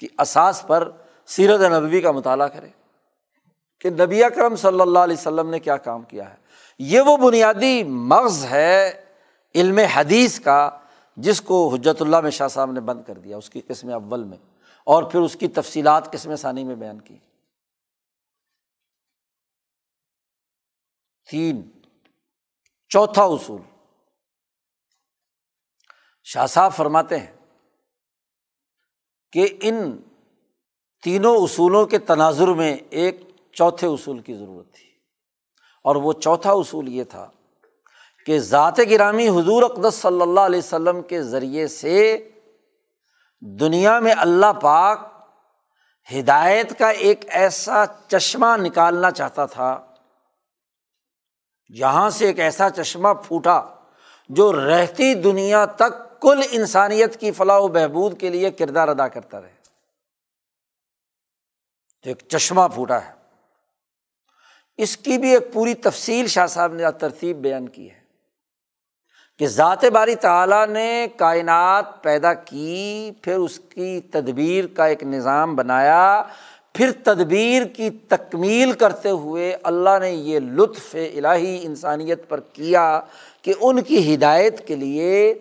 کی اساس پر سیرت نبوی کا مطالعہ کرے کہ نبی اکرم صلی اللہ علیہ وسلم نے کیا کام کیا ہے۔ یہ وہ بنیادی مغز ہے علم حدیث کا جس کو حجرت اللہ میں شاہ صاحب نے بند کر دیا اس کی قسم اول میں، اور پھر اس کی تفصیلات قسم ثانی میں بیان کی۔ تین چوتھا اصول۔ شاہ صاحب فرماتے ہیں کہ ان تینوں اصولوں کے تناظر میں ایک چوتھے اصول کی ضرورت تھی۔ اور وہ چوتھا اصول یہ تھا کہ ذات گرامی حضور اقدس صلی اللہ علیہ وسلم کے ذریعے سے دنیا میں اللہ پاک ہدایت کا ایک ایسا چشمہ نکالنا چاہتا تھا۔ یہاں سے ایک ایسا چشمہ پھوٹا جو رہتی دنیا تک کل انسانیت کی فلاح و بہبود کے لیے کردار ادا کرتا رہے۔ تو ایک چشمہ پھوٹا ہے۔ اس کی بھی ایک پوری تفصیل شاہ صاحب نے ترتیب بیان کی ہے کہ ذات باری تعالیٰ نے کائنات پیدا کی، پھر اس کی تدبیر کا ایک نظام بنایا۔ پھر تدبیر کی تکمیل کرتے ہوئے اللہ نے یہ لطف الہی انسانیت پر کیا کہ ان کی ہدایت کے لیے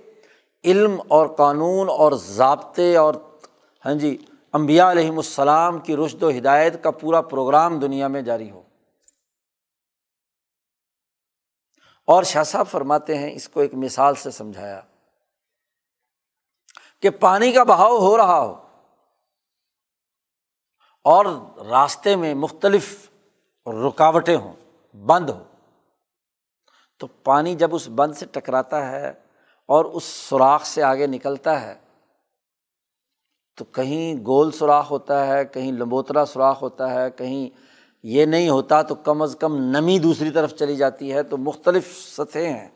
علم اور قانون اور ضابطے اور ہاں جی امبیا علیہم السلام کی رشد و ہدایت کا پورا پروگرام دنیا میں جاری ہو۔ اور شاہ صاحب فرماتے ہیں، اس کو ایک مثال سے سمجھایا کہ پانی کا بہاؤ ہو رہا ہو۔ اور راستے میں مختلف رکاوٹیں ہوں، بند ہو تو پانی جب اس بند سے ٹکراتا ہے اور اس سوراخ سے آگے نکلتا ہے، تو کہیں گول سوراخ ہوتا ہے، کہیں لمبوترا سوراخ ہوتا ہے، کہیں یہ نہیں ہوتا تو کم از کم نمی دوسری طرف چلی جاتی ہے، تو مختلف سطحیں ہیں۔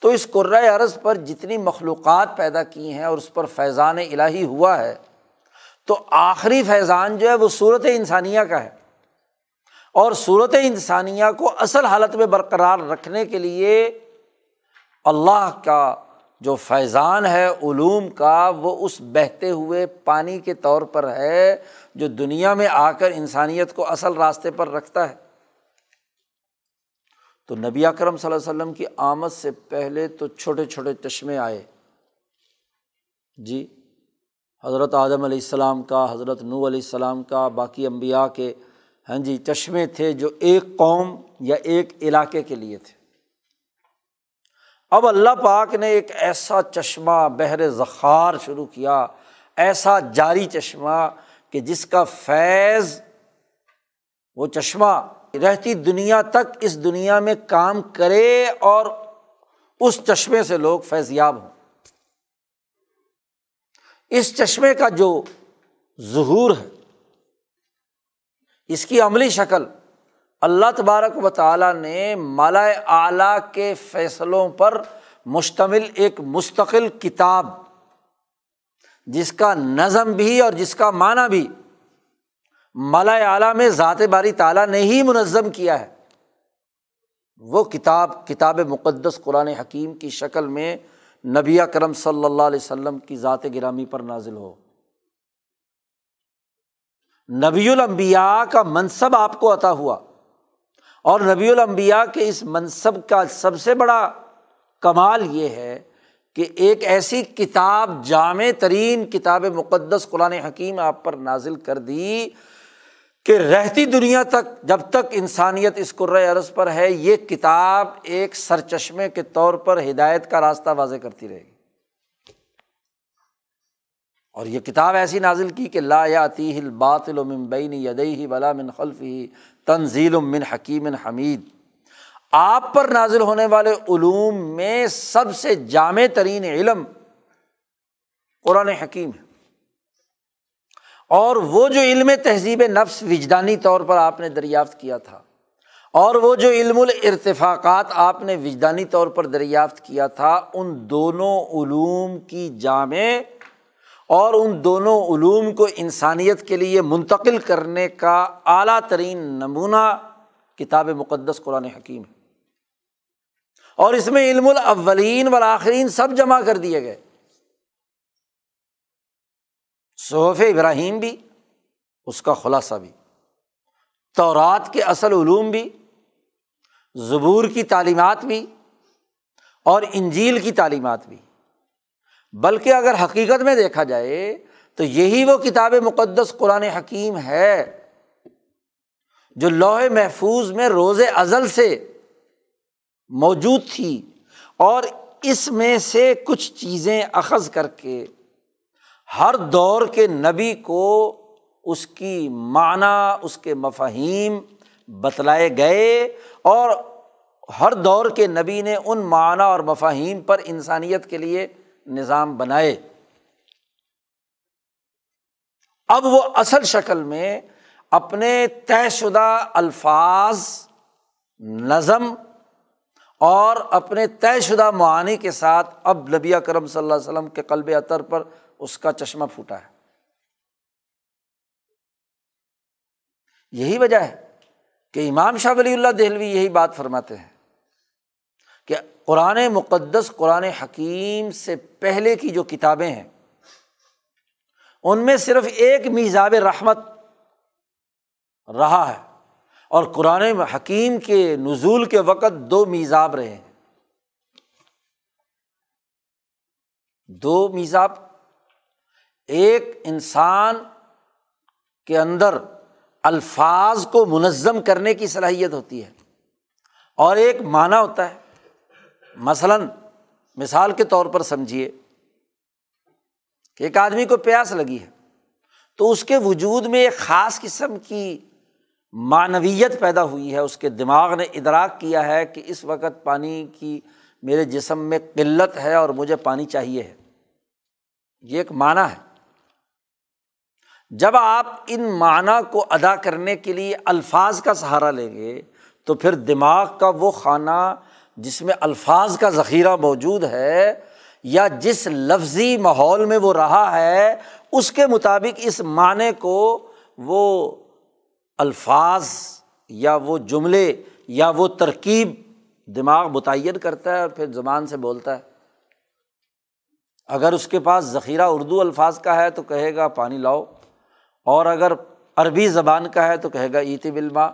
تو اس قرۂۂ عرض پر جتنی مخلوقات پیدا کی ہیں اور اس پر فیضان الہی ہوا ہے تو آخری فیضان جو ہے وہ صورت انسانیہ کا ہے۔ اور صورت انسانیہ کو اصل حالت میں برقرار رکھنے کے لیے اللہ کا جو فیضان ہے، علوم کا، وہ اس بہتے ہوئے پانی کے طور پر ہے جو دنیا میں آ کر انسانیت کو اصل راستے پر رکھتا ہے۔ تو نبی اکرم صلی اللہ علیہ وسلم کی آمد سے پہلے تو چھوٹے چھوٹے چشمے آئے۔ جی؟ حضرت اعظم علیہ السلام کا، حضرت نو علیہ السلام کا، باقی امبیا کے ہاں جی چشمے تھے جو ایک قوم یا ایک علاقے کے لیے تھے۔ اب اللہ پاک نے ایک ایسا چشمہ بحر ذخار شروع کیا، ایسا جاری چشمہ کہ جس کا فیض، وہ چشمہ رہتی دنیا تک اس دنیا میں کام کرے اور اس چشمے سے لوگ فیض یاب ہوں۔ اس چشمے کا جو ظہور ہے، اس کی عملی شکل اللہ تبارک و تعالیٰ نے مالا اعلیٰ کے فیصلوں پر مشتمل ایک مستقل کتاب، جس کا نظم بھی اور جس کا معنی بھی مالا اعلیٰ میں ذات باری تعالیٰ نے ہی منظم کیا ہے۔ وہ کتاب کتاب مقدس قرآن حکیم کی شکل میں نبی کرم صلی اللہ علیہ وسلم کی ذات گرامی پر نازل ہو۔ نبی الانبیاء کا منصب آپ کو عطا ہوا۔ اور نبی الانبیاء کے اس منصب کا سب سے بڑا کمال یہ ہے کہ ایک ایسی کتاب جامع ترین کتاب مقدس قرآن حکیم آپ پر نازل کر دی۔ کہ رہتی دنیا تک جب تک انسانیت اس عرض پر ہے، یہ کتاب ایک سر چشمے کے طور پر ہدایت کا راستہ واضح کرتی رہے گی۔ اور یہ کتاب ایسی نازل کی کہ لا یاتی ہل باطل بین یدئی ولا من خلف ہی تنزیل من حکیم حمید۔ آپ پر نازل ہونے والے علوم میں سب سے جامع ترین علم قرآن حکیم ہے۔ اور وہ جو علم تہذیب نفس وجدانی طور پر آپ نے دریافت کیا تھا، اور وہ جو علم الرتفاقات آپ نے وجدانی طور پر دریافت کیا تھا، ان دونوں علوم کی جامع اور ان دونوں علوم کو انسانیت کے لیے منتقل کرنے کا اعلیٰ ترین نمونہ کتاب مقدس قرآن حکیم ہے۔ اور اس میں علم الاولین والآخرین سب جمع کر دیے گئے۔ صحف ابراہیم بھی، اس کا خلاصہ بھی، تورات کے اصل علوم بھی، زبور کی تعلیمات بھی اور انجیل کی تعلیمات بھی۔ بلکہ اگر حقیقت میں دیکھا جائے تو یہی وہ کتاب مقدس قرآن حکیم ہے جو لوہے محفوظ میں روز ازل سے موجود تھی اور اس میں سے کچھ چیزیں اخذ کر کے ہر دور کے نبی کو اس کی معنی، اس کے مفاہیم بتلائے گئے اور ہر دور کے نبی نے ان معنی اور مفاہیم پر انسانیت کے لیے نظام بنائے۔ اب وہ اصل شکل میں اپنے طے شدہ الفاظ، نظم اور اپنے طے شدہ معانی کے ساتھ اب نبی کرم صلی اللہ علیہ وسلم کے قلب اطر پر اس کا چشمہ پھوٹا ہے۔ یہی وجہ ہے کہ امام شاہ ولی اللہ دہلوی یہی بات فرماتے ہیں کہ قرآن مقدس، قرآن حکیم سے پہلے کی جو کتابیں ہیں، ان میں صرف ایک میزاب رحمت رہا ہے اور قرآن حکیم کے نزول کے وقت دو میزاب رہے ہیں۔ دو میزاب ایک انسان کے اندر الفاظ کو منظم کرنے کی صلاحیت ہوتی ہے اور ایک معنی ہوتا ہے۔ مثلاً مثال کے طور پر سمجھیے کہ ایک آدمی کو پیاس لگی ہے تو اس کے وجود میں ایک خاص قسم کی معنویت پیدا ہوئی ہے۔ اس کے دماغ نے ادراک کیا ہے کہ اس وقت پانی کی میرے جسم میں قلت ہے اور مجھے پانی چاہیے ہے۔ یہ ایک معنی ہے۔ جب آپ ان معنی کو ادا کرنے کے لیے الفاظ کا سہارا لیں گے، تو پھر دماغ کا وہ خانہ جس میں الفاظ کا ذخیرہ موجود ہے یا جس لفظی ماحول میں وہ رہا ہے، اس کے مطابق اس معنی کو وہ الفاظ یا وہ جملے یا وہ ترکیب دماغ متعین کرتا ہے اور پھر زبان سے بولتا ہے۔ اگر اس کے پاس ذخیرہ اردو الفاظ کا ہے تو کہے گا پانی لاؤ۔ اور اگر عربی زبان کا ہے تو کہے گا ایتی بلما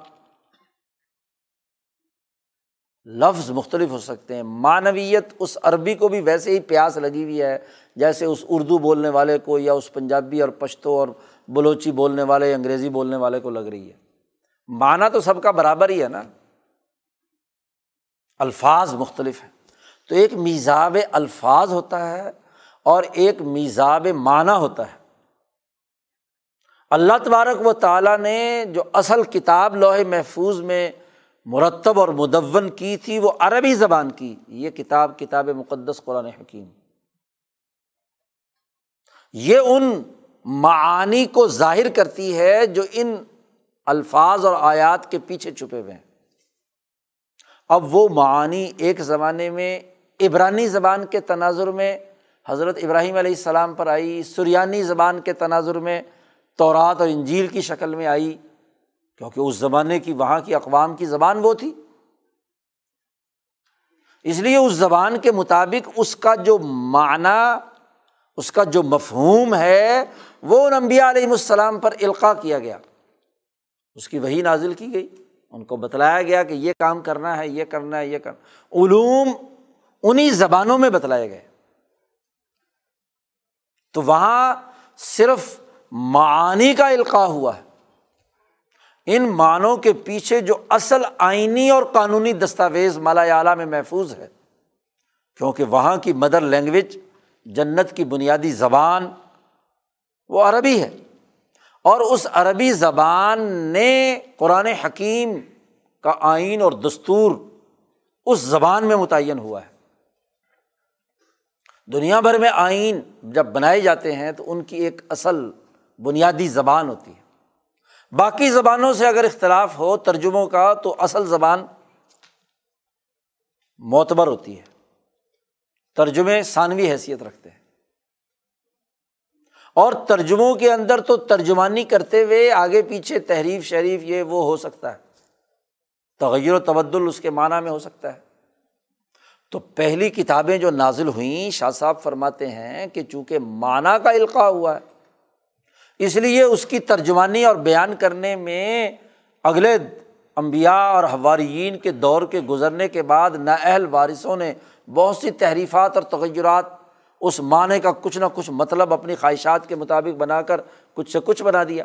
لفظ مختلف ہو سکتے ہیں۔ معنویت اس عربی کو بھی ویسے ہی پیاس لگی ہوئی ہے، جیسے اس اردو بولنے والے کو یا اس پنجابی اور پشتو اور بلوچی بولنے والے، انگریزی بولنے والے کو لگ رہی ہے۔ معنی تو سب کا برابر ہی ہے نا۔ الفاظ مختلف ہیں۔ تو ایک میزاب الفاظ ہوتا ہے اور ایک میزاب معنی ہوتا ہے۔ اللہ تبارک و تعالیٰ نے جو اصل کتاب لوہے محفوظ میں مرتب اور مدون کی تھی، وہ عربی زبان کی۔ یہ کتاب کتاب مقدس قرآن حکیم۔ یہ ان معانی کو ظاہر کرتی ہے جو ان الفاظ اور آیات کے پیچھے چھپے ہوئے ہیں۔ اب وہ معانی ایک زمانے میں عبرانی زبان کے تناظر میں، حضرت ابراہیم علیہ السلام پر آئی، سریانی زبان کے تناظر میں تورات اور انجیل کی شکل میں آئی، کیونکہ اس زمانے کی، وہاں کی اقوام کی زبان وہ تھی۔ اس لیے اس زبان کے مطابق اس کا جو معنی، اس کا جو مفہوم ہے، وہ نمبیا علیہم السلام پر القاع کیا گیا۔ اس کی وہی نازل کی گئی۔ ان کو بتلایا گیا کہ یہ کام کرنا ہے، یہ کرنا ہے، یہ کرنا علوم انہیں زبانوں میں بتلائے گئے۔ تو وہاں صرف معانی کا القاع ہوا ہے۔ ان معنوں کے پیچھے جو اصل آئینی اور قانونی دستاویز مالا اعلیٰ میں محفوظ ہے، کیونکہ وہاں کی مدر لینگویج، جنت کی بنیادی زبان، وہ عربی ہے۔ اور اس عربی زبان نے قرآن حکیم کا آئین اور دستور اس زبان میں متعین ہوا ہے۔ دنیا بھر میں آئین جب بنائے جاتے ہیں تو ان کی ایک اصل بنیادی زبان ہوتی ہے۔ باقی زبانوں سے اگر اختلاف ہو ترجموں کا تو اصل زبان معتبر ہوتی ہے۔ ترجمے ثانوی حیثیت رکھتے ہیں۔ اور ترجموں کے اندر تو ترجمانی کرتے ہوئے آگے پیچھے تحریف شریف یہ وہ ہو سکتا ہے۔ تغیر و تبدل اس کے معنیٰ میں ہو سکتا ہے۔ تو پہلی کتابیں جو نازل ہوئیں شاہ صاحب فرماتے ہیں کہ چونکہ معنیٰ کا القاع ہوا ہے اس لیے اس کی ترجمانی اور بیان کرنے میں اگلے امبیا اور حواریین کے دور کے گزرنے کے بعد نااہل وارثوں نے بہت سی تحریفات اور تغیرات اس معنی کا کچھ نہ کچھ مطلب اپنی خواہشات کے مطابق بنا کر کچھ سے کچھ بنا دیا۔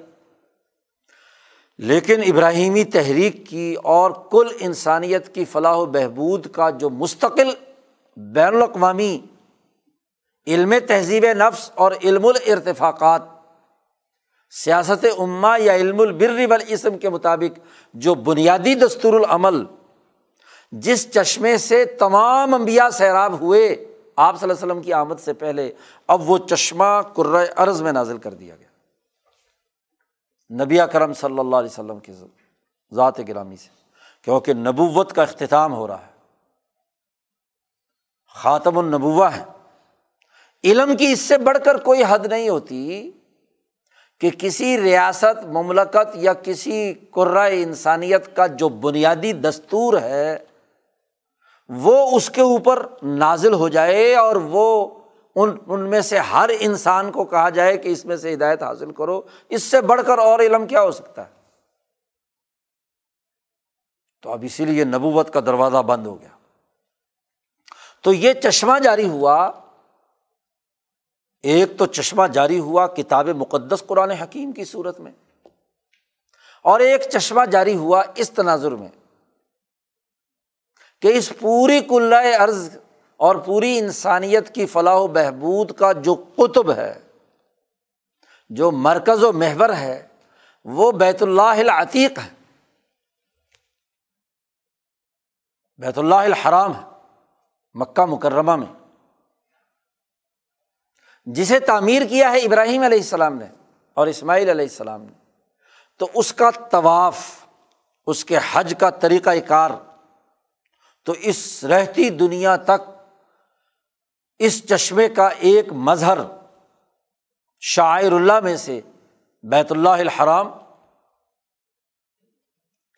لیکن ابراہیمی تحریک کی اور کل انسانیت کی فلاح و بہبود کا جو مستقل بین الاقوامی علم تہذیب نفس اور علم الارتفاقات سیاست عما یا علم البر والاسم کے مطابق جو بنیادی دستور العمل جس چشمے سے تمام انبیاء سیراب ہوئے، آپ صلی اللہ علیہ وسلم کی آمد سے پہلے، اب وہ چشمہ عرض میں نازل کر دیا گیا۔ نبی کرم صلی اللہ علیہ وسلم کی ذات گرامی سے، کیونکہ نبوت کا اختتام ہو رہا ہے۔ خاتم النبوہ ہے۔ علم کی اس سے بڑھ کر کوئی حد نہیں ہوتی۔ کہ کسی ریاست، مملکت یا کسی قرۂۂ انسانیت کا جو بنیادی دستور ہے، وہ اس کے اوپر نازل ہو جائے اور وہ ان ان میں سے ہر انسان کو کہا جائے کہ اس میں سے ہدایت حاصل کرو۔ اس سے بڑھ کر اور علم کیا ہو سکتا ہے؟ تو اب اسی لیے نبوت کا دروازہ بند ہو گیا۔ تو یہ چشمہ جاری ہوا ایک تو چشمہ جاری ہوا کتاب مقدس قرآن حکیم کی صورت میں اور ایک چشمہ جاری ہوا اس تناظر میں کہ اس پوری کلّہ عرض اور پوری انسانیت کی فلاح و بہبود کا جو قطب ہے، جو مرکز و محور ہے، وہ بیت اللہ العتیق ہے۔ بیت اللہ الحرام ہے، مکہ مکرمہ میں۔ جسے تعمیر کیا ہے ابراہیم علیہ السلام نے اور اسماعیل علیہ السلام نے۔ تو اس کا طواف، اس کے حج کا طریقۂ کار، تو اس رہتی دنیا تک اس چشمے کا ایک مظہر شاعر اللہ میں سے بیت اللہ الحرام،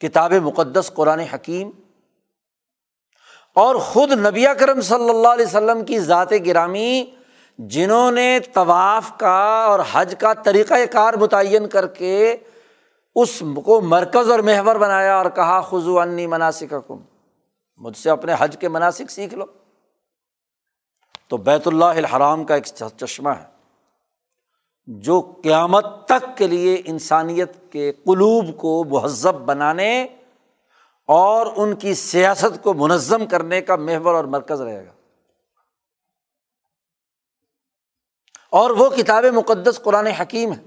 کتاب مقدس، قرآن حکیم اور خود نبی کرم صلی اللہ علیہ وسلم کی ذات گرامی جنہوں نے طواف کا اور حج کا طریقۂ کار متعین کر کے اس کو مرکز اور محور بنایا اور کہا خزو انی مناسب کم مجھ سے اپنے حج کے مناسب سیکھ لو۔ تو بیت اللہ الحرام کا ایک چشمہ ہے۔ جو قیامت تک کے لیے انسانیت کے قلوب کو مہذب بنانے اور ان کی سیاست کو منظم کرنے کا محور اور مرکز رہے گا۔ اور وہ کتاب مقدس قرآن حکیم ہے،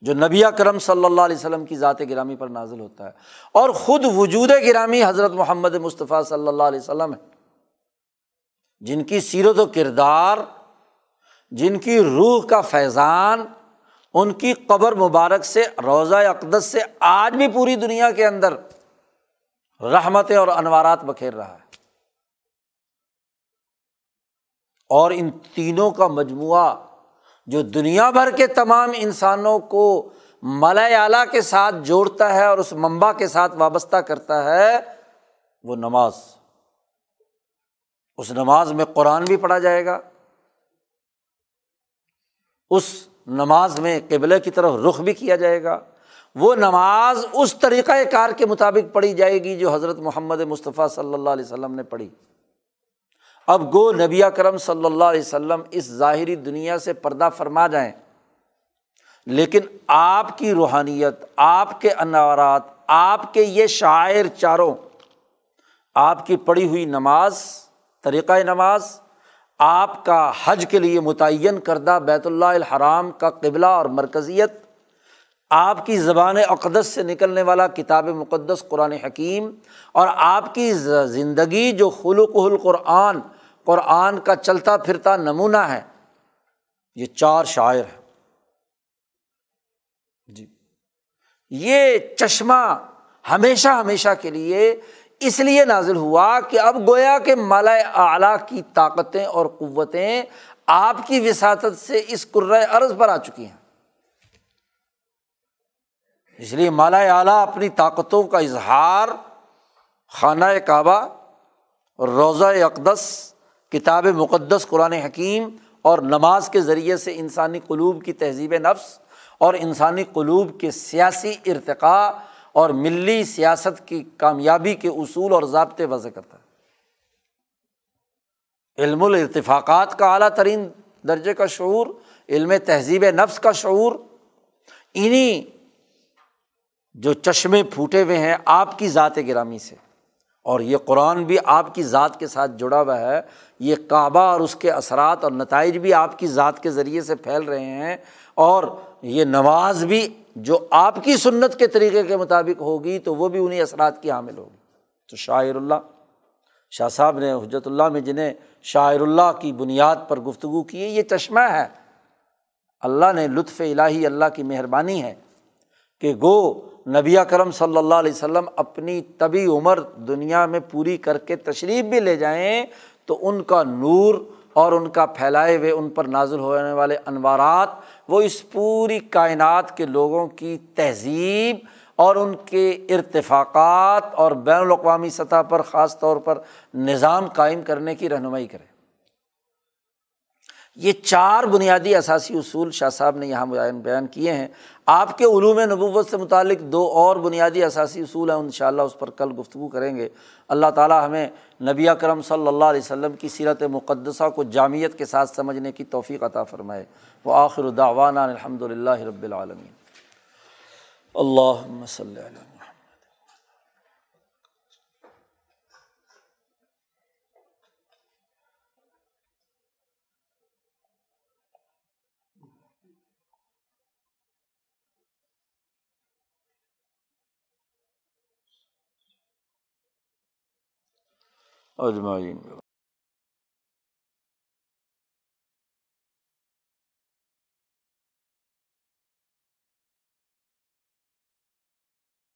جو نبی کرم صلی اللہ علیہ وسلم کی ذات گرامی پر نازل ہوتا ہے۔ اور خود وجود گرامی حضرت محمد مصطفیٰ صلی اللہ علیہ وسلم ہے۔ جن کی سیرت و کردار، جن کی روح کا فیضان، ان کی قبر مبارک سے، روضہ اقدس سے آج بھی پوری دنیا کے اندر رحمتیں اور انوارات بکھیر رہا ہے۔ اور ان تینوں کا مجموعہ جو دنیا بھر کے تمام انسانوں کو ملا اعلیٰ کے ساتھ جوڑتا ہے اور اس ممبا کے ساتھ وابستہ کرتا ہے، وہ نماز۔ اس نماز میں قرآن بھی پڑھا جائے گا۔ اس نماز میں قبلے کی طرف رخ بھی کیا جائے گا۔ وہ نماز اس طریقۂ کار کے مطابق پڑھی جائے گی جو حضرت محمد مصطفیٰ صلی اللہ علیہ وسلم نے پڑھی۔ اب گو نبی کرم صلی اللہ علیہ وسلم اس ظاہری دنیا سے پردہ فرما جائیں۔ لیکن آپ کی روحانیت، آپ کے انوارات، آپ کے یہ شاعر چاروں، آپ کی پڑھی ہوئی نماز طریقۂ نماز، آپ کا حج کے لیے متعین کردہ بیت اللہ الحرام کا قبلہ اور مرکزیت، آپ کی زبان اقدس سے نکلنے والا کتاب مقدس قرآن حکیم، اور آپ کی زندگی جو خلوق القرآن قرآن کا چلتا پھرتا نمونہ ہے۔ یہ چار شاعر ہے جی۔ یہ چشمہ ہمیشہ ہمیشہ کے لیے اس لیے نازل ہوا کہ اب گویا کہ مالا اعلیٰ کی طاقتیں اور قوتیں آپ کی وساطت سے اس عرض پر آ چکی ہیں۔ اس لیے مالا اعلیٰ اپنی طاقتوں کا اظہار خانہ کعبہ اور روضہ اقدس کتاب مقدس قرآن حکیم اور نماز کے ذریعے سے انسانی قلوب کی تہذیب نفس اور انسانی قلوب کے سیاسی ارتقاء اور ملی سیاست کی کامیابی کے اصول اور ضابطے وضع کرتا ہے۔ علم الرتفاقات کا اعلیٰ ترین درجے کا شعور، علم تہذیب نفس کا شعور۔ انہیں جو چشمے پھوٹے ہوئے ہیں آپ کی ذات گرامی سے۔ اور یہ قرآن بھی آپ کی ذات کے ساتھ جڑا ہوا ہے، یہ کعبہ اور اس کے اثرات اور نتائج بھی آپ کی ذات کے ذریعے سے پھیل رہے ہیں اور یہ نماز بھی جو آپ کی سنت کے طریقے کے مطابق ہوگی تو وہ بھی انہیں اثرات کی حامل ہوگی۔ تو شاعر اللہ، شاہ صاحب نے حجرت اللہ میں جنہیں شاعر اللہ کی بنیاد پر گفتگو کی ہے، یہ چشمہ ہے۔ اللہ نے لطف الہی اللہ کی مہربانی ہے کہ گو نبی کرم صلی اللہ علیہ وسلم اپنی طبی عمر دنیا میں پوری کر کے تشریف بھی لے جائیں تو ان کا نور اور ان کا پھیلائے ہوئے، ان پر نازل ہونے والے انوارات، وہ اس پوری کائنات کے لوگوں کی تہذیب اور ان کے ارتفاقات اور بین الاقوامی سطح پر خاص طور پر نظام قائم کرنے کی رہنمائی کرے۔ یہ چار بنیادی اثاثی اصول شاہ صاحب نے یہاں بیان بیان کیے ہیں۔ آپ کے علوم نبوت سے متعلق دو اور بنیادی اثاثی اصول ہیں ان شاء اللہ اس پر کل گفتگو کریں گے۔ اللہ تعالیٰ ہمیں نبی اکرم صلی اللہ علیہ وسلم کی سیرت مقدسہ کو جامعت کے ساتھ سمجھنے کی توفیق عطا فرمائے۔ وہ آخر داوانہ الحمد للہ رب العالمین۔ اللہ وسلم۔ اجمعین۔